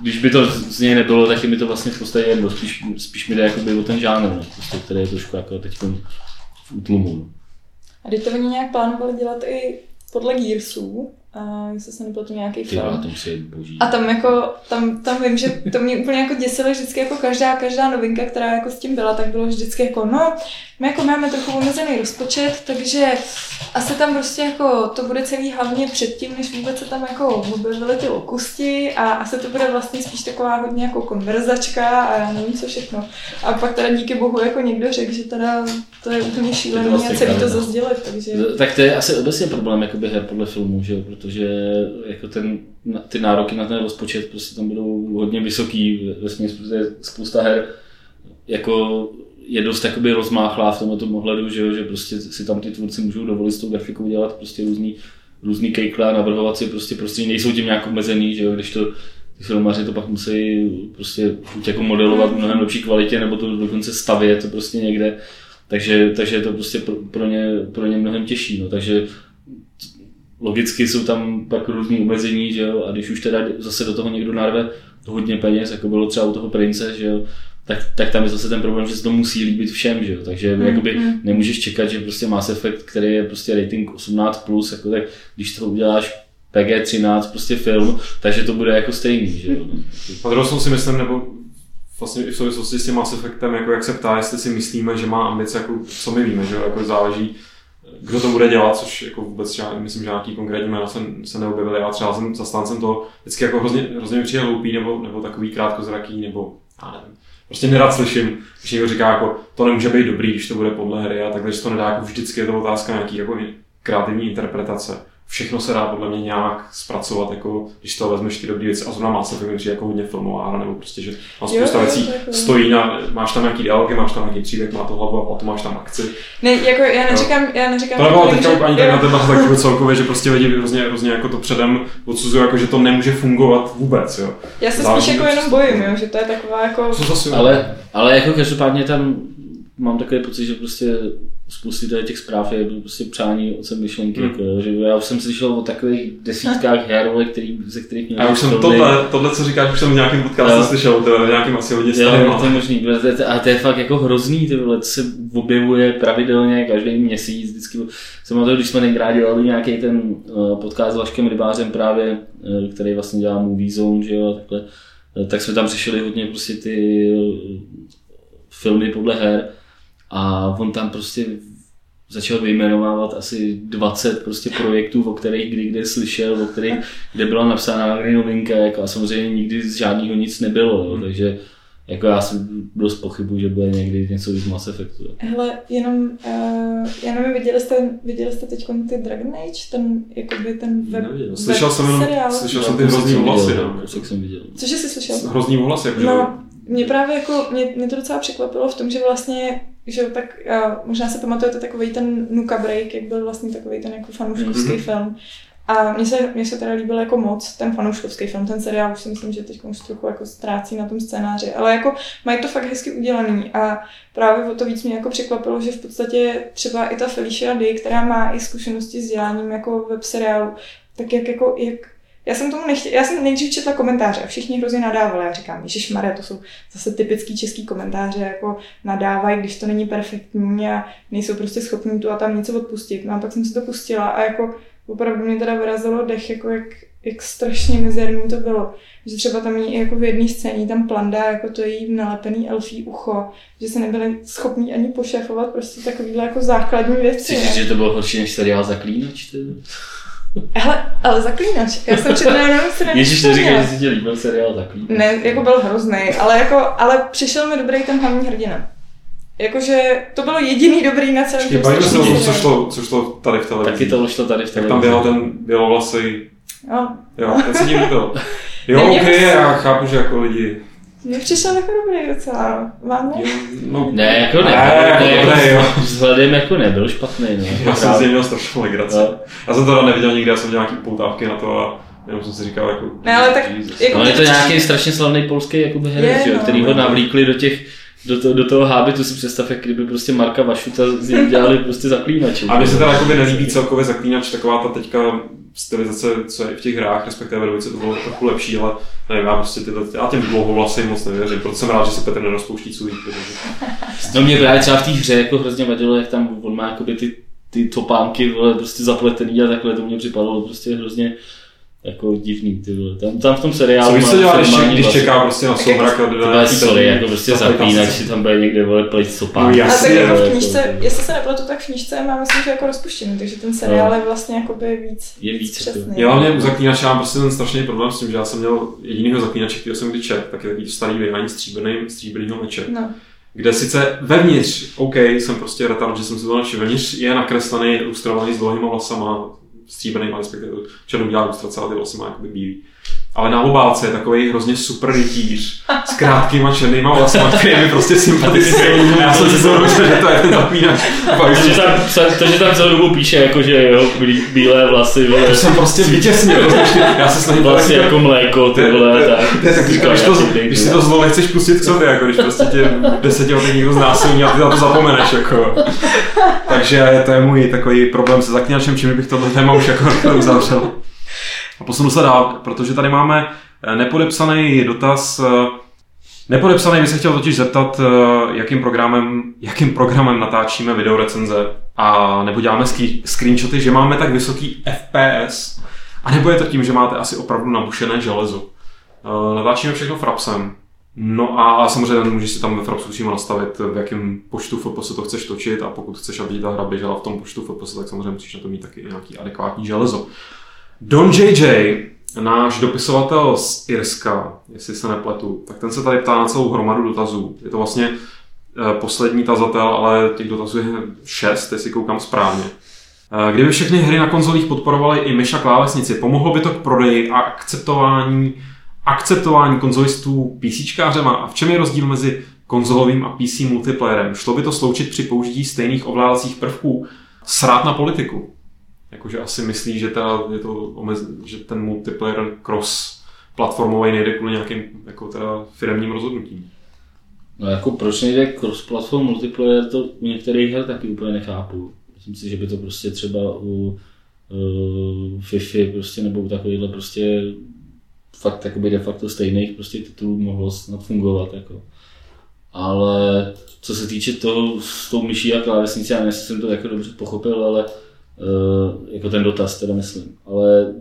[SPEAKER 3] když by to z něj nebylo, tak mi to vlastně v podstatě jedno. Spíš, spíš mi jde jako o ten žánr, no, prostě, který je trošku jako teď v útlumu.
[SPEAKER 1] A když to oni nějak plánovali dělat i podle Gearsů, a jestli se nepletu nějaký film.
[SPEAKER 3] Já, to musí boží.
[SPEAKER 1] A tam jako, tam, tam vím, že to mě úplně jako děsilo vždycky jako každá, každá novinka, která jako s tím byla, tak bylo vždycky jako, no, my jako máme trochu omezený rozpočet, takže asi tam prostě jako to bude celý hlavně předtím, než vůbec se tam jako objevily ty lokusti a asi to bude vlastně spíš taková hodně jako konverzačka a já nevím co všechno. A pak teda díky bohu jako někdo řekl, že teda to je úplně šílený vlastně a celý to zazdělit, takže...
[SPEAKER 3] Tak to je asi obecně problém jakoby her podle filmů, že jo, protože jako ten, ty nároky na ten rozpočet prostě tam budou hodně vysoký ve protože spousta her jako je dost jakoby rozmáchlá v tomto ohledu, že, jo, že prostě si tam ty tvůrci můžou dovolit s tou grafikou dělat prostě různý, různý kejkle a navrhovat si prostě, prostě nejsou tím nějak omezený, že jo, když to ty filmaři to pak musí prostě buď jako modelovat v mnohem lepší kvalitě, nebo to dokonce stavět to prostě někde. Takže, takže je to prostě pro, pro, ně, pro ně mnohem těžší. No. Takže logicky jsou tam pak různý omezení, že jo, a když už teda zase do toho někdo narve hodně peněz, jako bylo třeba u toho prince, že jo, tak, tak tam je zase ten problém, že se to musí líbit všem, že jo? takže mm, jakoby mm. nemůžeš čekat, že prostě Mass Effect, který je prostě rating 18+, plus, jako tak když to uděláš PG-13 prostě film, takže to bude jako stejný, že jo.
[SPEAKER 2] A druhou si myslím, nebo vlastně i v souvislosti s tím Mass Effectem, jako jak se ptá, jestli si myslíme, že má ambice, jako co my víme, že jo, jako záleží, kdo to bude dělat, což jako vůbec žád, myslím, že nějaký konkrétní jména se, se neobjevily. Já třeba jsem zastáncem toho vždycky jako hrozně, hrozně přijde hloupý nebo, nebo takový krátkozraký, nebo já nevím. Prostě nerad slyším, když někdo říká, jako, to nemůže být dobrý, když to bude podle hry a takhle, že to nedá, jako vždycky je to otázka nějaký jako kreativní interpretace všechno se dá podle mě nějak zpracovat, jako když to vezmeš ty dobré věci. A zrovna má se to jako hodně filmová, nebo prostě, že má spousta věcí stojí na, máš tam nějaký dialogy, máš tam nějaký příběh, má to hlavu a potom máš tam akci.
[SPEAKER 1] Ne, jako já neříkám, no. já neříkám.
[SPEAKER 2] To nebylo teďka ani tak na téma tak celkově, že prostě lidi hrozně, hrozně jako to předem odsuzují, jako že to nemůže fungovat vůbec, jo.
[SPEAKER 1] Já se spíš jako jenom bojím, jo, že to je taková jako...
[SPEAKER 3] Ale, ale jako každopádně tam mám takový pocit, že prostě spousty těch zpráv je prostě přání od sem myšlenky. Hmm. Jako, že já už jsem slyšel o takových desítkách her, který, ze kterých
[SPEAKER 2] měl. Já už jsem tohle, tohle, co říkáš, už jsem v nějakém podcastu slyšel, to je nějakým asi hodně starým.
[SPEAKER 3] Jo, to je možný, a to je fakt jako hrozný, ty vole, to se objevuje pravidelně každý měsíc, vždycky jsem to, když jsme tenkrát dělali nějaký ten uh, podcast s Vaškem Rybářem právě, uh, který vlastně dělá Movie Zone, že jo, takhle, uh, tak jsme tam řešili hodně prostě ty filmy podle her a on tam prostě začal vyjmenovávat asi 20 prostě projektů, o kterých kdy kde slyšel, o kterých kde byla napsána novinka, jako a samozřejmě nikdy z žádného nic nebylo, jo, hmm. takže jako já jsem dost pochybu, že bude někdy něco víc Mass Effectu.
[SPEAKER 1] Hele, jenom, uh, já nevím, viděli jste, viděli jste teď ty Dragon Age, ten, jakoby ten web,
[SPEAKER 2] Neviděl. Slyšel jsem jenom, slyšel jsem ty hrozný vlasy, no.
[SPEAKER 3] jsem viděl.
[SPEAKER 1] Cože jsi slyšel?
[SPEAKER 2] Hrozný vlasy, jako
[SPEAKER 1] no, mě právě jako, mě, mě to docela překvapilo v tom, že vlastně že tak uh, možná se pamatujete takový ten Nuka Break, jak byl vlastně takový ten jako fanouškovský mm-hmm. film. A mně se, mně se teda líbil jako moc ten fanouškovský film, ten seriál už si myslím, že teď už trochu jako ztrácí na tom scénáři, ale jako mají to fakt hezky udělaný a právě o to víc mě jako překvapilo, že v podstatě třeba i ta Felicia Day, která má i zkušenosti s děláním jako web seriálu, tak jak jako, jak já jsem tomu nechtěla, já jsem nejdřív četla komentáře a všichni hrozně nadávali. Já říkám, Ježíš Maria, to jsou zase typický český komentáře, jako nadávají, když to není perfektní a nejsou prostě schopní tu a tam něco odpustit. No a pak jsem si to pustila a jako opravdu mě teda vyrazilo dech, jako jak, jak strašně mizerný to bylo. Že třeba tam je jako v jedné scéně tam plandá jako to její nalepený elfí ucho, že se nebyli schopní ani pošefovat prostě takovýhle jako základní věci.
[SPEAKER 3] Chceš že to bylo horší než seriál Zaklínač?
[SPEAKER 1] Hele, ale Zaklínač, já jsem četla jenom se
[SPEAKER 3] Ježíš, to říkáš, že si tě líbil seriál Zaklínač.
[SPEAKER 1] Ne, jako byl hrozný, ale jako, ale přišel mi dobrý ten hlavní hrdina. Jakože to bylo jediný dobrý na celém
[SPEAKER 2] tom Bavíme se o tom, co šlo, co šlo tady v televizi.
[SPEAKER 3] Taky to šlo tady v televizi.
[SPEAKER 2] Jak tam běhal ten bělovlasý.
[SPEAKER 1] Jo.
[SPEAKER 2] Jo, ten se tím líbil. Jo, ok, já chápu, že jako lidi
[SPEAKER 1] mně přišel jako dobrý docela. Vám ne?
[SPEAKER 3] No, ne, jako ne, ne, ne, jako, ne jo. Vzhledem jako nebyl špatný. No.
[SPEAKER 2] Já jsem něj měl strašnou legraci. No. Já jsem to neviděl nikdy, já jsem dělal nějaký poutávky na to a jenom jsem si říkal jako...
[SPEAKER 1] Ne, ale tak...
[SPEAKER 3] Jako no, je to nějaký strašně slavný polský jakoby herec, no, který ho navlíkli do těch do, to, do toho hábitu si představ, jak kdyby prostě Marka Vašuta z něj dělali prostě zaklínače.
[SPEAKER 2] A mně se teda jakoby nelíbí celkově zaklínač, taková ta teďka stylizace, co je v těch hrách, respektive ve dvojce to bylo trochu lepší, ale nevím, já prostě tyhle, já těm dlouhovlasy moc nevěřím, proto jsem rád, že si Petr nerozpouští. Protože...
[SPEAKER 3] No mě právě třeba v té hře jako hrozně vadilo, jak tam on má jakoby ty, ty topánky vole, prostě zapletený a takhle, to mě připadalo prostě hrozně jako divný, ty vole. Tam, tam v tom seriálu...
[SPEAKER 2] Co víš, co dělá, když, když vlastně, čeká prostě na soumrak a
[SPEAKER 3] dodá sorry, jako prostě zapínač, si tam bude někde vole plejt sopák.
[SPEAKER 1] No, jasně, a tak jako v knížce, jako, jestli se nepletu, tak v knížce má myslím, že jako rozpuštěný, takže ten seriál no. je vlastně jakoby víc,
[SPEAKER 3] je víc
[SPEAKER 1] přesný.
[SPEAKER 2] Já hlavně u zaklínače mám prostě ten strašný problém s tím, že já jsem měl jedinýho zaklínače, který jsem kdy čet, tak je takový starý vydání stříbrný, stříbrnýho meče. No kde sice vevnitř, OK, jsem prostě retard, že jsem si to našel, vevnitř je nakreslený, ilustrovaný s dlouhýma vlasama, stříbrný, respektive černou dělá ilustrace, ale ty vlasy má jakoby bílý. Ale na obálce je takový hrozně super rytíř s krátkýma černýma vlasama, který je mi prostě sympatický. Já jsem si to myslel, že to je ten zapínač.
[SPEAKER 3] To, že tam, to, že tam celou dobu píše, jako, že jo, bílé vlasy, vole.
[SPEAKER 2] To jsem prostě vytěsnil. Já se snažím
[SPEAKER 3] Vlasy jako mléko, ty vole, tak.
[SPEAKER 2] Tak, když, to, když si to zlo nechceš pustit k sobě, jako když prostě tě v deseti letech někdo znásilní a ty na to zapomeneš, jako. Takže to je můj takový problém se zaklínačem, čím bych tohle téma už jako uzavřel. A posunu se dál, protože tady máme eh, nepodepsaný dotaz. Eh, nepodepsaný by se chtěl totiž zeptat, eh, jakým programem, jakým programem natáčíme videorecenze a nebo děláme screenshoty, že máme tak vysoký FPS, a nebo je to tím, že máte asi opravdu nabušené železo. Natáčíme všechno frapsem. No a samozřejmě můžeš si tam ve Frapsu přímo nastavit, v jakém počtu FPS to chceš točit a pokud chceš, aby ta hra běžela v tom počtu FPS, tak samozřejmě musíš na to mít taky nějaký adekvátní železo. Don JJ, náš dopisovatel z Irska, jestli se nepletu, tak ten se tady ptá na celou hromadu dotazů. Je to vlastně eh, poslední tazatel, ale těch dotazů je šest, jestli koukám správně. Eh, kdyby všechny hry na konzolích podporovaly i myš a klávesnici, pomohlo by to k prodeji a akceptování, akceptování konzolistů PCčkářema? A v čem je rozdíl mezi konzolovým a PC multiplayerem? Šlo by to sloučit při použití stejných ovládacích prvků? Srát na politiku jakože asi myslí, že, ta, je to omez, že ten multiplayer cross platformový nejde kvůli nějakým jako teda firmním rozhodnutím.
[SPEAKER 3] No jako proč nejde cross-platform multiplayer, to u některých her taky úplně nechápu. Myslím si, že by to prostě třeba u uh, FIFA prostě nebo u takovýchhle prostě fakt jakoby de facto stejných prostě titulů mohlo snad fungovat. Jako. Ale co se týče toho s tou myší a klávesnicí, já nevím, jestli jsem to jako dobře pochopil, ale jako ten dotaz teda myslím. Ale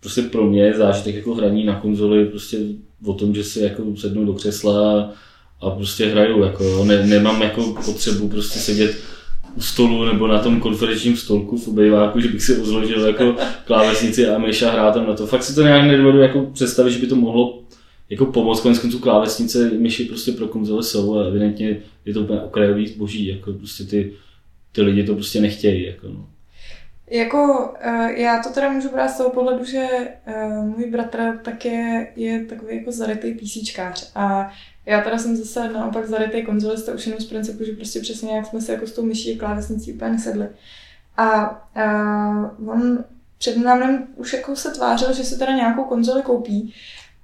[SPEAKER 3] prostě pro mě zážitek jako hraní na konzoli prostě o tom, že si jako sednu do křesla a prostě hraju, jako ne, nemám jako potřebu prostě sedět u stolu nebo na tom konferenčním stolku v obejváku, že bych si uzložil jako klávesnici a myš a hrál tam na to. Fakt si to nějak nedovedu jako představit, že by to mohlo jako pomoct. Konec konců klávesnice, myši prostě pro konzole jsou a evidentně je to úplně okrajový zboží, jako prostě ty, ty lidi to prostě nechtějí. Jako no.
[SPEAKER 1] Jako uh, já to teda můžu brát z toho pohledu, že uh, můj bratr tak je, je takový jako zarytý PCčkář a já teda jsem zase naopak zarytý konzolista už jenom z principu, že prostě přesně jak jsme se jako s tou myší a klávesnicí úplně nesedli. A uh, on před námem už jako se tvářil, že se teda nějakou konzoli koupí.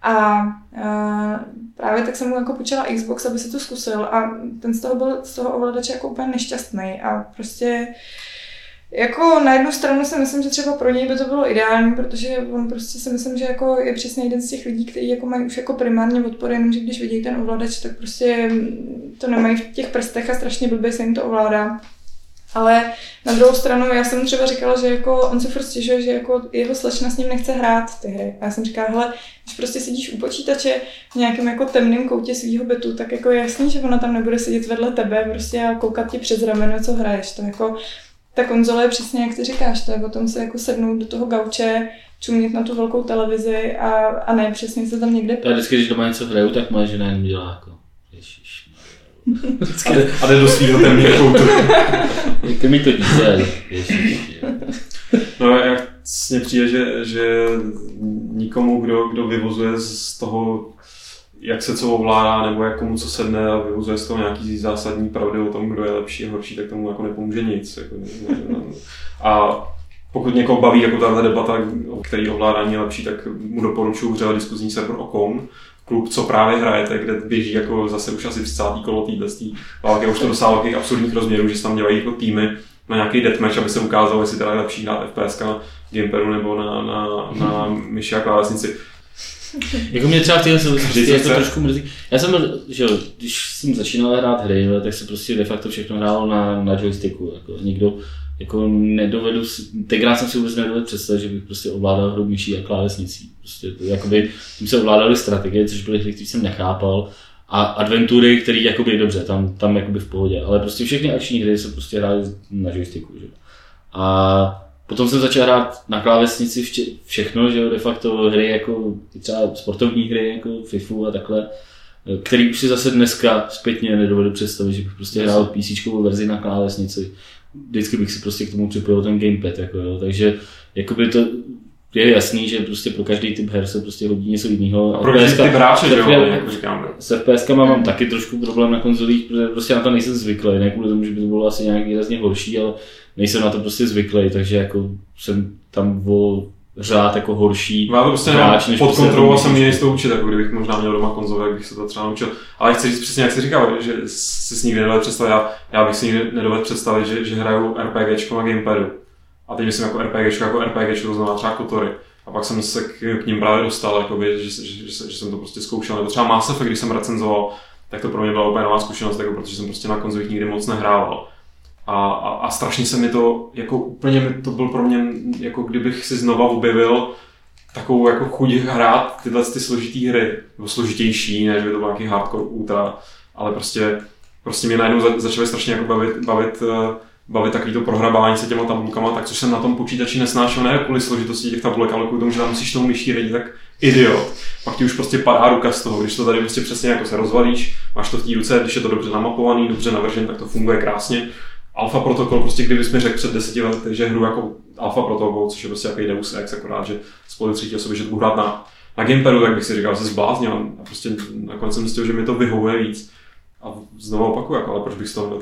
[SPEAKER 1] A uh, právě tak jsem mu jako počala Xbox, aby se to zkusil. A ten z toho byl z toho ovladače jako úplně nešťastný. A prostě jako na jednu stranu si myslím, že třeba pro něj by to bylo ideální, protože on prostě si myslím, že jako je přesně jeden z těch lidí, kteří jako mají už jako primárně odpor, jenom že když vidí ten ovladač, tak prostě to nemají v těch prstech a strašně blbě se jim to ovládá. Ale na druhou stranu, já jsem třeba říkala, že jako on se furt stěžuje, že jako jeho slečna s ním nechce hrát ty hry. A já jsem říkala, hele, když prostě sedíš u počítače v nějakém jako temném koutě svého bytu, tak jako je jasný, že ona tam nebude sedět vedle tebe prostě a koukat ti přes rameno, co hraješ. To jako ta konzole je přesně jak ty říkáš, to je o tom se jako sednout do toho gauče, čumět na tu velkou televizi a, a ne přesně se tam někde...
[SPEAKER 3] Já vždycky, když doma něco hraju, tak moje žena jenom dělá jako, ježiš.
[SPEAKER 2] a jde do svého temného koutu.
[SPEAKER 3] Jak mi to dítě, ježiš.
[SPEAKER 2] No jak mně přijde, že, že nikomu, kdo, kdo vyvozuje z toho jak se co ovládá, nebo jak komu co sedne a vyvozuje z toho nějaký zásadní pravdy o tom, kdo je lepší a horší, tak tomu jako nepomůže nic. Jako, a pokud někoho baví jako tahle debata, který ovládání je lepší, tak mu doporučuji vřele diskuzní server Okon, klub, co právě hrajete, kde běží jako zase už asi 30. kolo téhle války, už to dosáhlo takových absurdních rozměrů, že se tam dělají jako týmy na nějaký deathmatch, aby se ukázalo, jestli teda je lepší hrát FPS na gamepadu nebo na, na, na myši a klávesnici
[SPEAKER 3] jako mě třeba v téhle souvislosti jako trošku mrzí. Já jsem že jo, když jsem začínal hrát hry, tak se prostě de facto všechno hrálo na, na joysticku. Jako nikdo, jako nedovedu, tenkrát jsem si vůbec nedovedl představit, že bych prostě ovládal hru myší a klávesnicí. Prostě to, jakoby, tím se ovládaly strategie, což byly hry, které jsem nechápal. A adventury, které jakoby dobře, tam, tam jakoby v pohodě, ale prostě všechny akční hry se prostě hrály na joysticku. Že? A Potom jsem začal hrát na klávesnici vše, všechno, že jo, de facto hry jako třeba sportovní hry, jako FIFU a takhle, který už si zase dneska zpětně nedovedu představit, že bych prostě hrál PC verzi na klávesnici. Vždycky bych si prostě k tomu připojil ten gamepad, jako jo, takže jakoby to je jasný, že prostě pro každý typ her se prostě hodí něco jiného.
[SPEAKER 2] A pro každý typ hráče, že jo, jako říkáme.
[SPEAKER 3] S FPS mám taky trošku problém na konzolích, protože prostě na to nejsem zvyklý, ne kvůli tomu, že by to bylo asi nějak výrazně horší, ale nejsem na to prostě zvyklý, takže jako jsem tam o řád jako horší
[SPEAKER 2] Má to prostě hráč, než pod prostě kontrolou jsem mě to učit, jako kdybych možná měl doma konzole, jak bych se to třeba naučil. Ale chci říct přesně, jak jsi říkal, že si s nikdy nedovedl představit, já, já bych si nikdy nedovedl představit, že, že hraju RPGčko na gamepadu. A teď myslím jako RPGčko, jako RPGčko, to znamená třeba Kotory. A pak jsem se k, k ním právě dostal, jakoby, že, že, že, že, jsem to prostě zkoušel. Nebo třeba Mass Effect, když jsem recenzoval, tak to pro mě byla úplně nová zkušenost, jako, protože jsem prostě na konzolích nikdy moc nehrával. A, a, a, strašně se mi to, jako úplně to byl pro mě, jako kdybych si znova objevil takovou jako chuť hrát tyhle ty složitý hry, nebo složitější, ne, že by to byl nějaký hardcore ultra, ale prostě, prostě mě najednou za, začaly strašně jako bavit, bavit, eh, bavit takový to prohrabání se těma tabulkama, tak což jsem na tom počítači nesnášel, ne kvůli složitosti těch tabulek, ale kvůli tomu, že tam musíš tomu myší radit, tak idiot. Pak ti už prostě padá ruka z toho, když to tady prostě přesně jako se rozvalíš, máš to v té ruce, když je to dobře namapovaný, dobře navržen, tak to funguje krásně Alpha protokol, prostě kdybys mi řekl před deseti lety, že hru jako Alpha protokol, což je prostě jaký Deus Ex, akorát, že spolu třetí osoby, že to hrát na, na gamepadu, tak bych si říkal, že se zbláznil a prostě nakonec jsem zjistil, že mi to vyhovuje víc. A znovu opakuju, jako, ale proč bych z toho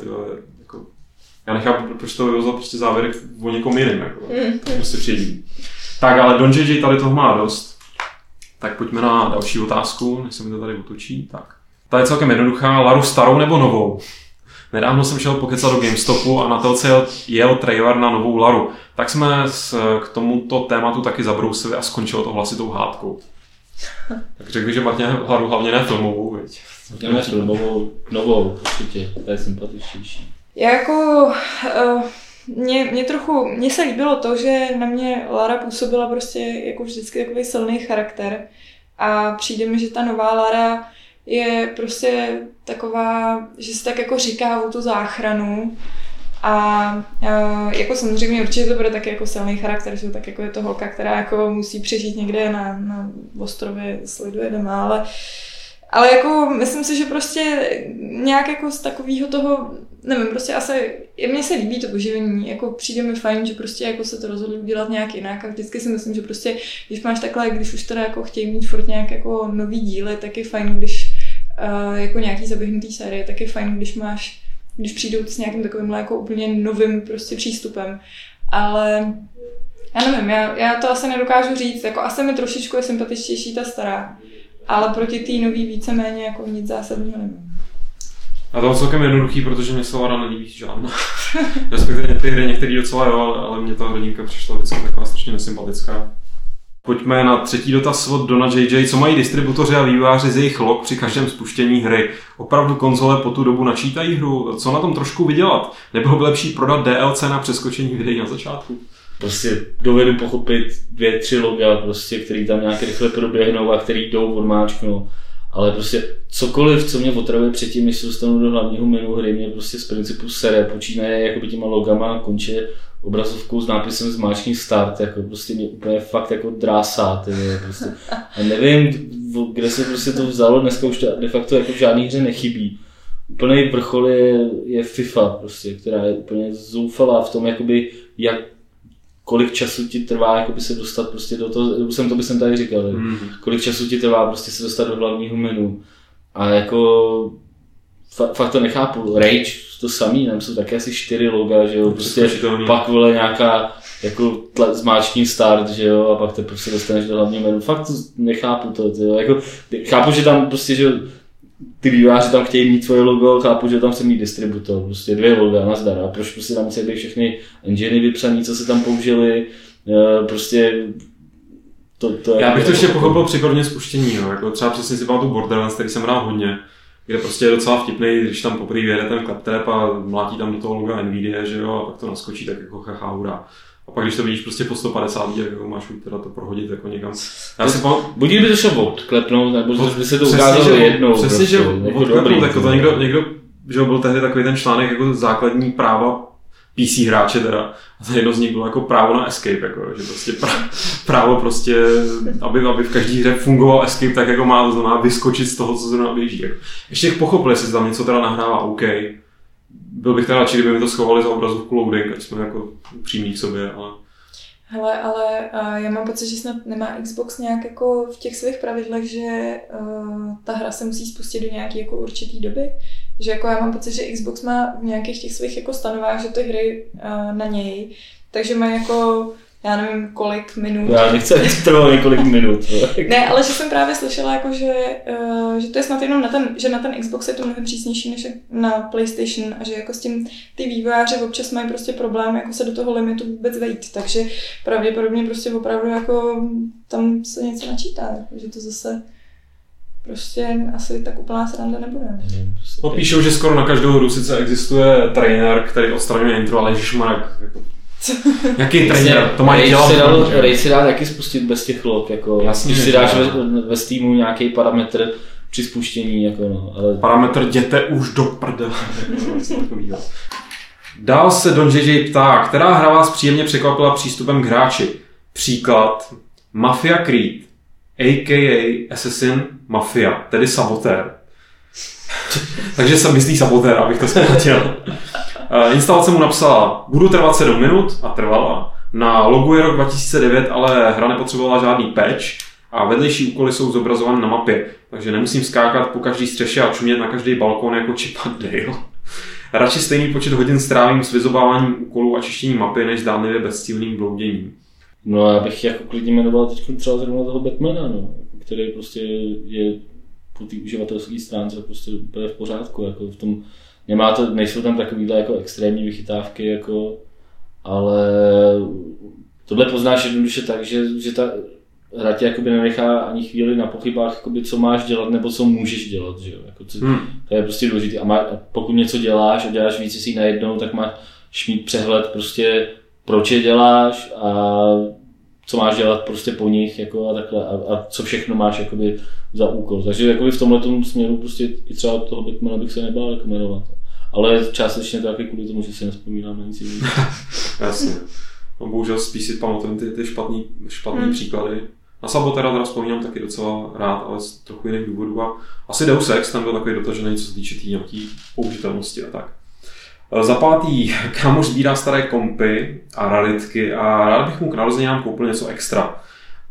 [SPEAKER 2] já nechápu, proč to vyvozil prostě závěr o někom jiném, jako, mm. prostě přijedí. Tak, ale Don JJ tady toho má dost. Tak pojďme na další otázku, než se mi to tady otočí. Tak. Ta je celkem jednoduchá. Laru starou nebo novou? Nedávno jsem šel pokecat do GameStopu a na telce jel, jel trailer na novou Laru. Tak jsme s, k tomuto tématu taky zabrousili a skončilo to hlasitou hádkou. Tak řekl že Martin Laru hlavně ne filmovou, viď?
[SPEAKER 3] Ne filmovou, novou, určitě, to je sympatičtější.
[SPEAKER 1] Já jako, uh, mě, mě trochu, mně se líbilo to, že na mě Lara působila prostě jako vždycky takový silný charakter a přijde mi, že ta nová Lara je prostě taková, že se tak jako říká o tu záchranu a a jako samozřejmě určitě to bude taky jako silný charakter, že tak jako je to holka, která jako musí přežít někde na, na ostrově, sleduje doma, ale ale jako myslím si, že prostě nějak jako z takového toho, nevím, prostě asi, mně se líbí to oživení, jako přijde mi fajn, že prostě jako se to rozhodli udělat nějak jinak a vždycky si myslím, že prostě, když máš takhle, když už teda jako chtějí mít furt nějak jako nový díly, tak je fajn, když uh, jako nějaký zaběhnutý série, tak je fajn, když máš, když přijdou s nějakým takovým jako úplně novým prostě přístupem. Ale já nevím, já, já to asi nedokážu říct, jako asi mi trošičku je sympatičtější ta stará, ale proti té nový víceméně jako nic zásadního nemám.
[SPEAKER 2] A to je celkem jednoduchý, protože mě se Lara nelíbí žádná. Respektive ty hry některý docela jo, ale, mě ta hrdinka přišla vždycky taková strašně nesympatická. Pojďme na třetí dotaz od Dona JJ. Co mají distributoři a vývojáři z jejich log při každém spuštění hry? Opravdu konzole po tu dobu načítají hru? Co na tom trošku vydělat? Nebylo by lepší prodat DLC na přeskočení videí na začátku?
[SPEAKER 3] Prostě dovedu pochopit dvě, tři loga, prostě, který tam nějak rychle proběhnou a který jdou odmáčknou. Ale prostě cokoliv, co mě otravuje předtím, než se dostanu do hlavního menu hry, mě prostě z principu sere, počínaje jakoby těma logama, konče obrazovkou s nápisem zmáčkni start, jako prostě mě úplně fakt jako drásá, ty, prostě. A nevím, kde se prostě to vzalo, dneska už to de facto jako v žádný hře nechybí. Úplný vrchol je, je FIFA, prostě, která je úplně zoufalá v tom, jakoby, jak kolik času ti trvá jakoby se dostat prostě do toho, jsem to by jsem tady říkal, mm. kolik času ti trvá prostě se dostat do hlavního menu. A jako fakt to nechápu. Rage, to samý, tam jsou také asi čtyři loga, že jo, prostě pak vole nějaká jako tle, zmáčkní start, že jo, a pak te prostě dostaneš do hlavního menu. Fakt to nechápu to, jo. Jako, chápu, že tam prostě, že ty vývojáři tam chtějí mít svoje logo, chápu, že tam chce mít distributor, prostě dvě loga, nazdar, a proč prostě tam musí být všechny enginy vypsané, co se tam použili, e, prostě
[SPEAKER 2] to, to Já bych to ještě pochopil při prvně spuštění, jo. jako třeba přesně si pamatuju Borderlands, který jsem hrál hodně, kde prostě je docela vtipný, když tam poprvé vyjede ten claptrap a mlátí tam do toho loga Nvidia, že jo, a pak to naskočí, tak jako chacha, hurá. A pak když to vidíš prostě po 150, tak jako máš teda to prohodit jako někam.
[SPEAKER 3] Já si pam... Buď by to šlo odklepnout, nebo by se to ukázalo že, jednou.
[SPEAKER 2] Přesně, prostě, že jako odklepnout, tak to někdo, někdo, že byl tehdy takový ten článek jako základní práva PC hráče teda. A jedno z nich bylo jako právo na escape, jako, že prostě právo prostě, aby, aby v každé hře fungoval escape tak, jako má, to znamená vyskočit z toho, co zrovna běží. Jako. Ještě pochopil, jestli tam něco teda nahrává OK. Byl bych radši, kdyby mi to schovali za obrazovku loading, ať jsme jako přímí k sobě, ale...
[SPEAKER 1] Hele, ale uh, já mám pocit, že snad nemá Xbox nějak jako v těch svých pravidlech, že uh, ta hra se musí spustit do nějaké jako určitý doby. Že jako já mám pocit, že Xbox má v nějakých těch svých jako stanovách, že ty hry uh, na něj, takže má jako já nevím, kolik minut.
[SPEAKER 3] Já nechci, aby to trvalo několik minut.
[SPEAKER 1] ne, ale že jsem právě slyšela, jako, že, uh, že to je snad jenom na ten, že na ten Xbox je to mnohem přísnější než na PlayStation a že jako s tím ty vývojáři občas mají prostě problém jako se do toho limitu vůbec vejít, takže pravděpodobně prostě opravdu jako tam se něco načítá, jako, že to zase prostě asi tak úplná sranda nebude.
[SPEAKER 2] Prostě no, píšou, že skoro na každou hru sice existuje trainer, který odstraňuje intro, ale ježišmarek, jako Jaký trenér? To má dělat.
[SPEAKER 3] Si dal, Ray dá taky spustit bez těch log, jako, Jasně, když si dáš ve, ve Steamu nějaký parametr při spuštění, jako no, ale...
[SPEAKER 2] Parametr jděte už do prdele. Dál se Don JJ ptá, která hra vás příjemně překvapila přístupem k hráči? Příklad Mafia Creed, a.k.a. Assassin Mafia, tedy sabotér. Takže jsem myslí sabotér, abych to zkrátil. Eh, instalace mu napsala, budu trvat 7 minut a trvala. Na logu je rok 2009, ale hra nepotřebovala žádný patch a vedlejší úkoly jsou zobrazovány na mapě, takže nemusím skákat po každý střeše a čumět na každý balkon jako a Dale. Radši stejný počet hodin strávím s vyzováváním úkolů a čištěním mapy, než zdánlivě bezcílným blouděním.
[SPEAKER 3] No já bych jako klidně jmenoval teď třeba zrovna toho Batmana, no, který prostě je po té uživatelské stránce prostě úplně v pořádku, jako v tom Nemá to, nejsou tam takovýhle jako extrémní vychytávky, jako, ale tohle poznáš jednoduše tak, že, že ta hra tě jakoby nenechá ani chvíli na pochybách, jakoby, co máš dělat nebo co můžeš dělat. Že jo? Jako, co, hmm. To je prostě důležité. A, má, a pokud něco děláš a děláš víc si najednou, tak máš mít přehled prostě, proč je děláš a co máš dělat prostě po nich jako a takhle a, a co všechno máš jakoby za úkol. Takže jakoby v tomhle směru prostě i třeba toho Batmana bych se nebál jako jmenovat. Ale částečně to taky kvůli tomu, že si nespomínám na nic jiného.
[SPEAKER 2] Jasně. No bohužel spíš si pamatuju ty, ty špatný, špatný hmm. příklady. Na Sabotera teda vzpomínám taky docela rád, ale z trochu jiných důvodů. A asi Deus Ex tam byl takový dotažený, co se týče tý nějaký použitelnosti a tak. E, za pátý, kámoš sbírá staré kompy a raritky a rád bych mu k narozeninám koupil něco extra.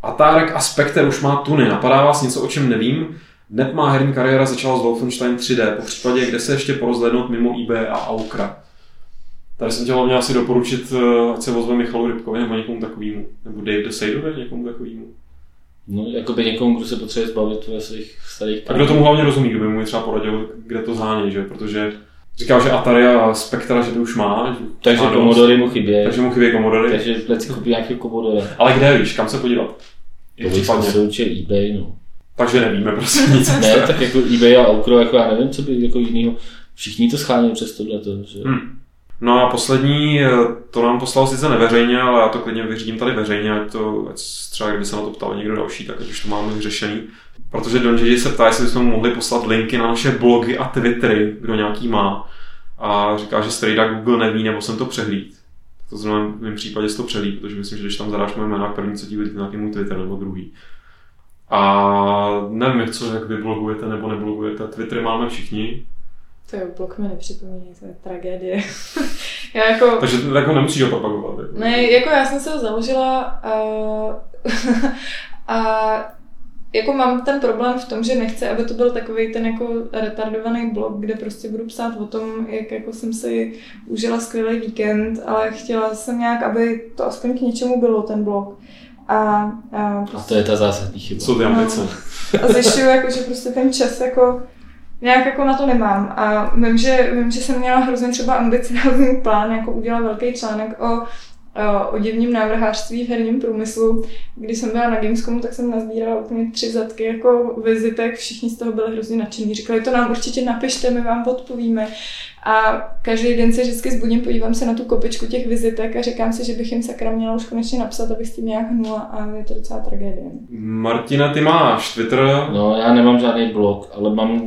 [SPEAKER 2] Atárek a Spectre už má tuny. Napadá vás něco, o čem nevím? Hned má herní kariéra začala s Wolfenstein 3D, po případě, kde se ještě porozhlednout mimo eBay a Aukra. Tady jsem chtěl hlavně asi doporučit, eh, ať se ozve Michalu Rybkovi nebo někomu takovému. Nebo Dave Desaidovi, někomu takovému.
[SPEAKER 3] No, jako by někomu, kdo se potřebuje zbavit ve svých starých
[SPEAKER 2] A kdo tomu hlavně rozumí, kdo by mu třeba poradil, kde to záně, že? Protože říkal, že Atari a Spectra, že to už má.
[SPEAKER 3] Takže Commodore mu chybí.
[SPEAKER 2] Takže mu chybí Commodore.
[SPEAKER 3] Takže plec koupí nějaký Commodore.
[SPEAKER 2] Ale kde víš, kam se podívat?
[SPEAKER 3] To případně. se určitě eBay, no.
[SPEAKER 2] Takže nevíme prostě nic.
[SPEAKER 3] ne, tak jako eBay a Aukro, jako já nevím, co by jako jinýho. Všichni to schání přes tohle. Že... Hmm.
[SPEAKER 2] No a poslední, eh, to nám poslal sice neveřejně, ale já to klidně vyřídím tady veřejně, ať to, ať třeba kdyby se na to ptal někdo další, tak už to máme vyřešený. Protože Don JJ se ptá, jestli bychom mohli poslat linky na naše blogy a twittery, kdo nějaký má. A říká, že strejda Google neví, nebo jsem to přehlíd. To znamená, v mém případě to přehlíd, protože myslím, že když tam zadáš moje jméno, první, co ti vidí nějaký můj Twitter nebo druhý. A nevím, co, jak vy blogujete nebo neblogujete. Twittery máme všichni.
[SPEAKER 1] To je blog mi nepřipomíná, to je tragédie. já jako...
[SPEAKER 2] Takže jako nemusíš ho propagovat.
[SPEAKER 1] Jako. Ne, jako já jsem se ho založila a, a jako mám ten problém v tom, že nechci, aby to byl takový ten jako retardovaný blog, kde prostě budu psát o tom, jak jako jsem si užila skvělý víkend, ale chtěla jsem nějak, aby to aspoň k něčemu bylo, ten blog. A,
[SPEAKER 3] a, prostě, a to je ta zásadní chyba.
[SPEAKER 2] Co ty ambice? No,
[SPEAKER 1] a zjišťuju, jako, že prostě ten čas jako nějak jako na to nemám. A vím, že, vím, že jsem měla hrozně třeba ambiciozní plán, jako udělat velký článek o o divním návrhářství v herním průmyslu. Když jsem byla na Gamescomu, tak jsem nazbírala úplně tři zadky jako vizitek, všichni z toho byli hrozně nadšení. Říkali, to nám určitě napište, my vám odpovíme. A každý den se vždycky zbudím, podívám se na tu kopičku těch vizitek a říkám si, že bych jim sakra měla už konečně napsat, abych s tím nějak hnula a je to docela tragédie.
[SPEAKER 2] Martina, ty máš Twitter?
[SPEAKER 3] No, já nemám žádný blog, ale mám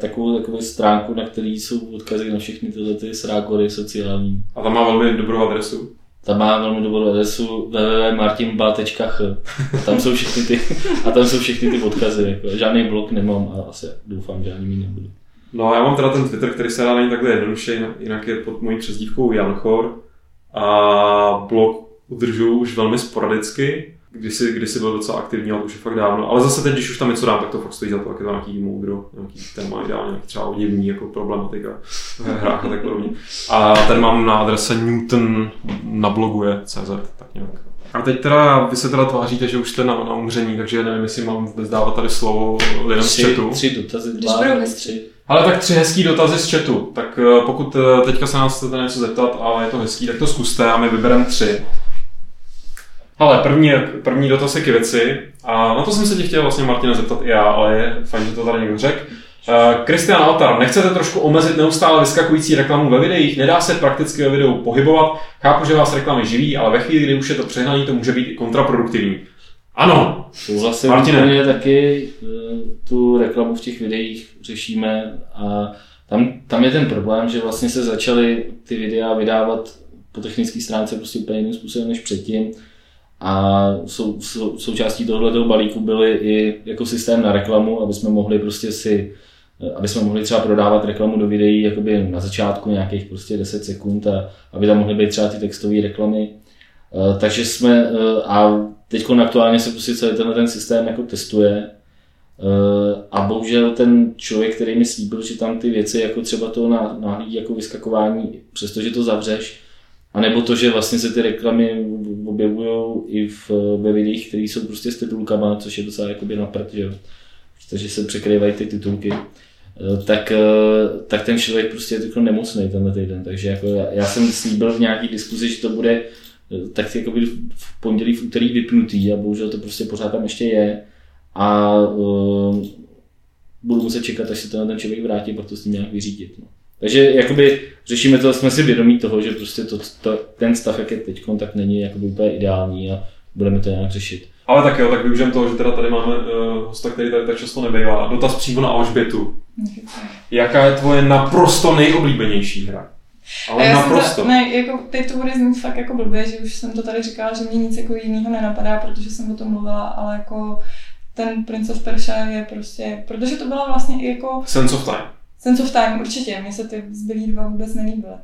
[SPEAKER 3] takovou, takovou stránku, na který jsou odkazy na všechny tyhle ty srákory sociální.
[SPEAKER 2] A tam má velmi dobrou adresu.
[SPEAKER 3] Tam má velmi dobrou adresu www.martinba.ch tam jsou všechny ty, a tam jsou všechny ty odkazy. Jako. Žádný blog nemám a asi doufám, že ani mít nebudu.
[SPEAKER 2] No já mám teda ten Twitter, který se dá není takhle jednoduše, jinak je pod mojí přezdívkou Janchor a blog udržuju už velmi sporadicky, kdysi, kdysi byl docela aktivní, ale to už je fakt dávno. Ale zase teď, když už tam něco dám, tak to fakt stojí za to, jak je to nějaký moudro, nějaký téma, ideálně nějaký třeba odivní jako problematika v hrách a tak podobně. A ten mám na adrese Newton na blogu je CZ, tak nějak. A teď teda, vy se teda tváříte, že už jste na, na umření, takže nevím, jestli mám vůbec dávat tady slovo lidem z
[SPEAKER 3] Tři,
[SPEAKER 2] chatu.
[SPEAKER 3] tři dotazy,
[SPEAKER 1] Když
[SPEAKER 3] dva, tři.
[SPEAKER 2] Ale tak tři hezký dotazy z chatu. Tak eh, pokud eh, teďka se nás chcete něco zeptat, ale je to hezký, tak to zkuste a my vybereme tři. Ale první, první dotaz je k věci. A na to jsem se tě chtěl vlastně Martina zeptat i já, ale je fajn, že to tady někdo řekl. Kristian Altar, nechcete trošku omezit neustále vyskakující reklamu ve videích? Nedá se prakticky ve videu pohybovat? Chápu, že vás reklamy živí, ale ve chvíli, kdy už je to přehnaný, to může být i kontraproduktivní. Ano,
[SPEAKER 3] Souhlasím,
[SPEAKER 2] Martine.
[SPEAKER 3] taky eh, tu reklamu v těch videích řešíme a tam, tam je ten problém, že vlastně se začaly ty videa vydávat po technické stránce prostě úplně jiným způsobem než předtím a sou, sou, součástí tohoto balíku byly i jako systém na reklamu, aby jsme mohli prostě si eh, aby jsme mohli třeba prodávat reklamu do videí jakoby na začátku nějakých prostě 10 sekund a aby tam mohly být třeba ty textové reklamy. Eh, Takže jsme, eh, a teď aktuálně se prostě celý tenhle ten systém jako testuje a bohužel ten člověk, který mi slíbil, že tam ty věci jako třeba to ná- náhlý jako vyskakování, přestože to zavřeš, a nebo to, že vlastně se ty reklamy objevují i v, ve videích, které jsou prostě s titulkama, což je docela jakoby na prd, že jo. Protože se překrývají ty titulky. Eh, Tak, eh, tak ten člověk prostě je jako nemocný tenhle týden. Takže jako já, já jsem slíbil v nějaký diskuzi, že to bude eh, tak jakoby v pondělí, v úterý vypnutý a bohužel to prostě pořád tam ještě je. A uh, budu muset čekat, až se ten člověk vrátí, proto s ním nějak vyřídit. No. Takže jakoby řešíme to, jsme si vědomí toho, že prostě to, to, ten stav, jak je teď, tak není jakoby úplně ideální a budeme to nějak řešit.
[SPEAKER 2] ale tak jo, tak využijem toho, že teda tady máme uh, hosta, který tady tak často nebývá. Dotaz přímo na Alžbětu. Jaká je tvoje naprosto nejoblíbenější hra? Ale
[SPEAKER 1] já jsem
[SPEAKER 2] naprosto.
[SPEAKER 1] To, ne, jako, teď to bude znít fakt jako blbě, že už jsem to tady říkala, že mě nic jako jiného nenapadá, protože jsem o tom mluvila, ale jako ten Prince of Persia je prostě, protože to byla vlastně i jako
[SPEAKER 2] Sense of Time.
[SPEAKER 1] Sense of Time, určitě, mně se ty zbylý dva vůbec nelíbily.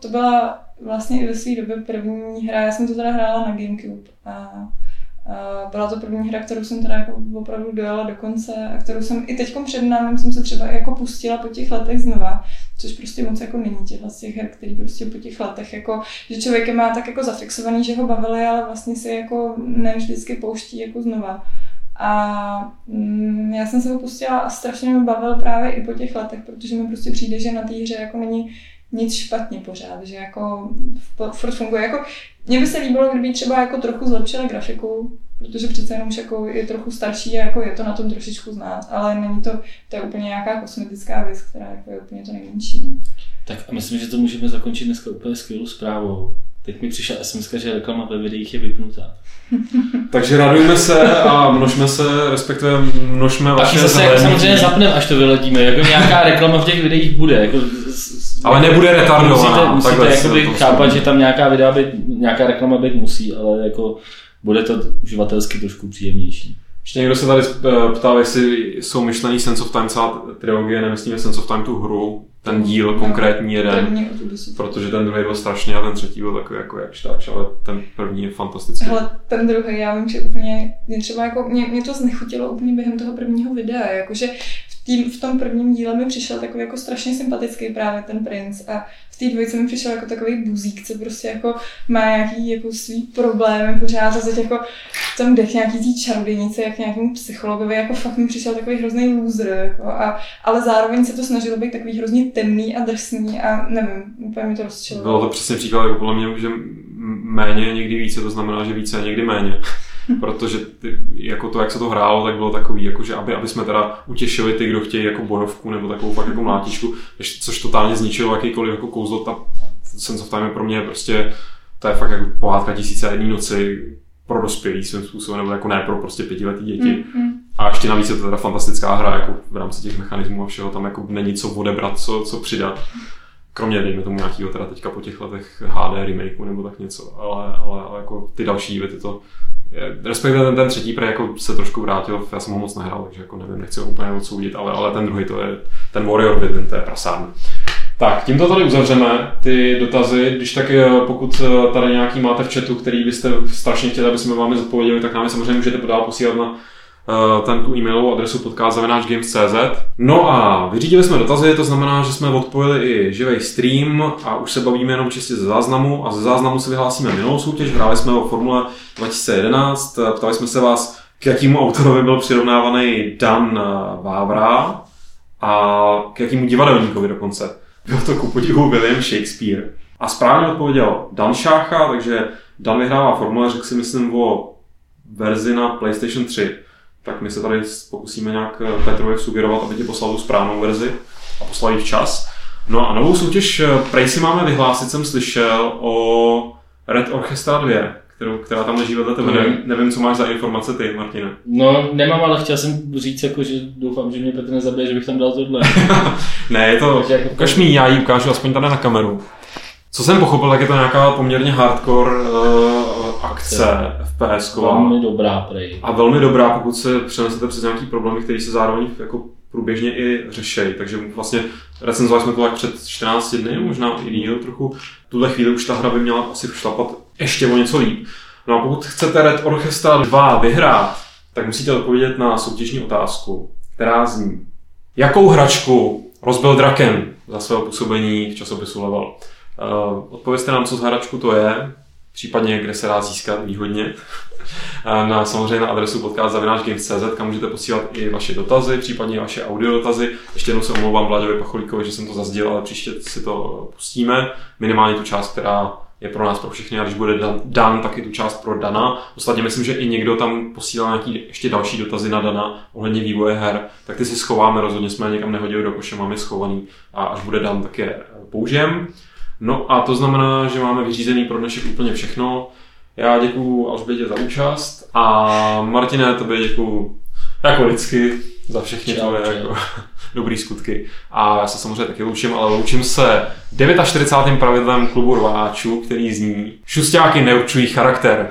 [SPEAKER 1] To byla vlastně i ve své době první hra, já jsem to teda hrála na Gamecube a, a byla to první hra, kterou jsem teda jako opravdu dojela do konce a kterou jsem i teď před námi jsem se třeba jako pustila po těch letech znova, což prostě moc jako není těchhle z těch her, který prostě po těch letech jako, že člověk je má tak jako zafixovaný, že ho bavili, ale vlastně si jako ne vždycky pouští jako znova. A mm, já jsem se ho pustila a strašně mě bavil právě i po těch letech, protože mi prostě přijde, že na té hře jako není nic špatně pořád, že jako furt funguje. Jako, mně by se líbilo, kdyby třeba jako trochu zlepšila grafiku, protože přece jenom už jako je trochu starší a jako je to na tom trošičku znát, ale není to, to je úplně nějaká kosmetická věc, která jako je úplně to nejmenší.
[SPEAKER 3] Tak a myslím, že to můžeme zakončit dneska úplně skvělou zprávou. Teď mi přišla SMS, že reklama ve videích je vypnutá.
[SPEAKER 2] Takže radujme se a množme se, respektive množme
[SPEAKER 3] Pak
[SPEAKER 2] vaše
[SPEAKER 3] zase
[SPEAKER 2] zelený.
[SPEAKER 3] samozřejmě zapneme, až to vyladíme. Jako nějaká reklama v těch videích bude. Jako,
[SPEAKER 2] Ale nebude retardovaná,
[SPEAKER 3] Musíte,
[SPEAKER 2] takhle
[SPEAKER 3] musíte jakoby chápat, že tam nějaká videa být, nějaká reklama být musí, ale jako bude to uživatelsky trošku příjemnější.
[SPEAKER 2] Ještě někdo se tady eh, ptal, jestli jsou myšlený Sense of Time celá trilogie, nemyslíme Sense of Time tu hru, ten díl konkrétní jeden, protože ten druhý byl strašný a ten třetí byl takový jako jakž takž, ale ten první je fantastický.
[SPEAKER 1] Hele, ten druhý, já vím, že úplně, mě třeba jako, mě, mě to znechutilo úplně během toho prvního videa, jakože tým, v tom prvním díle mi přišel takový jako strašně sympatický právě ten princ a v té dvojice mi přišel jako takový buzík, co prostě jako má nějaký jako svý problémy pořád a jako v tom dech nějaký tý čarodějnice, jak nějakému psychologovi, jako fakt mi přišel takový hrozný loser, jako a, ale zároveň se to snažilo být takový hrozně temný a drsný a nevím, úplně mi to rozčilovalo.
[SPEAKER 2] Bylo to přesně příklad, jako podle mě, že méně někdy více, to znamená, že více je někdy méně. Protože ty, jako to, jak se to hrálo, tak bylo takový, jako že aby, aby jsme teda utěšili ty, kdo chtějí jako bojovku nebo takovou fakt jako mlátičku, což totálně zničilo jakýkoliv jako kouzlo. Ta Sense of Time je pro mě prostě, to je fakt jako pohádka tisíce jedné noci pro dospělý svým způsobem, nebo jako ne pro prostě pětiletý děti.
[SPEAKER 1] Mm, mm.
[SPEAKER 2] A ještě navíc je to teda fantastická hra, jako v rámci těch mechanismů a všeho, tam jako není co odebrat, co, co přidat. Kromě, dejme tomu nějakého teda teďka po těch letech HD remakeu nebo tak něco, ale, ale, ale jako ty další díly, ty to, respektive ten, ten třetí pre jako se trošku vrátil, já jsem ho moc nehrál, takže jako nevím, nechci ho úplně odsoudit, ale, ale ten druhý to je, ten Warrior Within, to je prasárna. Tak, tímto tady uzavřeme ty dotazy. Když tak eh, pokud eh, tady nějaký máte v chatu, který byste strašně chtěli, aby jsme vám zodpověděli, tak nám je samozřejmě můžete podávat posílat na ten tu e-mailovou adresu podcast.games.cz. No a vyřídili jsme dotazy, to znamená, že jsme odpojili i živý stream a už se bavíme jenom čistě ze záznamu a ze záznamu si vyhlásíme minulou soutěž. Hráli jsme o Formule 2011, ptali jsme se vás, k jakému autorovi byl přirovnávaný Dan Vávra a k jakému divadelníkovi dokonce. Byl to ku podivu William Shakespeare. A správně odpověděl Dan Šácha, takže Dan vyhrává formule, řekl si myslím o verzi na PlayStation 3. Tak my se tady pokusíme nějak eh, Petrovi sugerovat, aby ti poslal tu správnou verzi a poslal ji včas. No a novou soutěž eh, prej si máme vyhlásit, jsem slyšel o Red Orchestra 2, kterou, která tam leží vedle tebe. Nevím, nevím, co máš za informace ty, Martine.
[SPEAKER 3] No, nemám, ale chtěl jsem říct, jako, že doufám, že mě Petr nezabije, že bych tam dal tohle.
[SPEAKER 2] ne, je to, jako... ukaž mi, já ji ukážu aspoň tady na kameru. Co jsem pochopil, tak je to nějaká poměrně hardcore uh, akce FPS.
[SPEAKER 3] Velmi dobrá prej.
[SPEAKER 2] A velmi dobrá, pokud se přenesete přes nějaký problémy, které se zároveň jako průběžně i řešejí. Takže vlastně recenzovali jsme to tak před 14 dny, možná i díl trochu. V tuhle chvíli už ta hra by měla asi šlapat ještě o něco líp. No a pokud chcete Red Orchestra 2 vyhrát, tak musíte odpovědět na soutěžní otázku, která zní. Jakou hračku rozbil Draken za svého působení v časopisu Level? Uh, odpovězte nám, co z hračku to je, případně kde se dá získat výhodně. na, samozřejmě na adresu podcast.games.cz, kam můžete posílat i vaše dotazy, případně vaše audio dotazy. Ještě jednou se omlouvám Vláďovi Pacholíkovi, že jsem to zazdil, ale příště si to pustíme. Minimálně tu část, která je pro nás pro všechny a když bude dan, tak i tu část pro Dana. Ostatně myslím, že i někdo tam posílal nějaký ještě další dotazy na Dana ohledně vývoje her, tak ty si schováme, rozhodně jsme je někam nehodili do koše, máme schovaný a až bude Dan, tak je použijem. No a to znamená, že máme vyřízený pro dnešek úplně všechno. Já děkuju Alžbětě za účast a Martine, tobě děkuju jako vždycky za všechny tvoje jako, dobrý skutky. A já se samozřejmě taky loučím, ale loučím se 49. pravidlem klubu rváčů, který zní Šustáky neurčují charakter.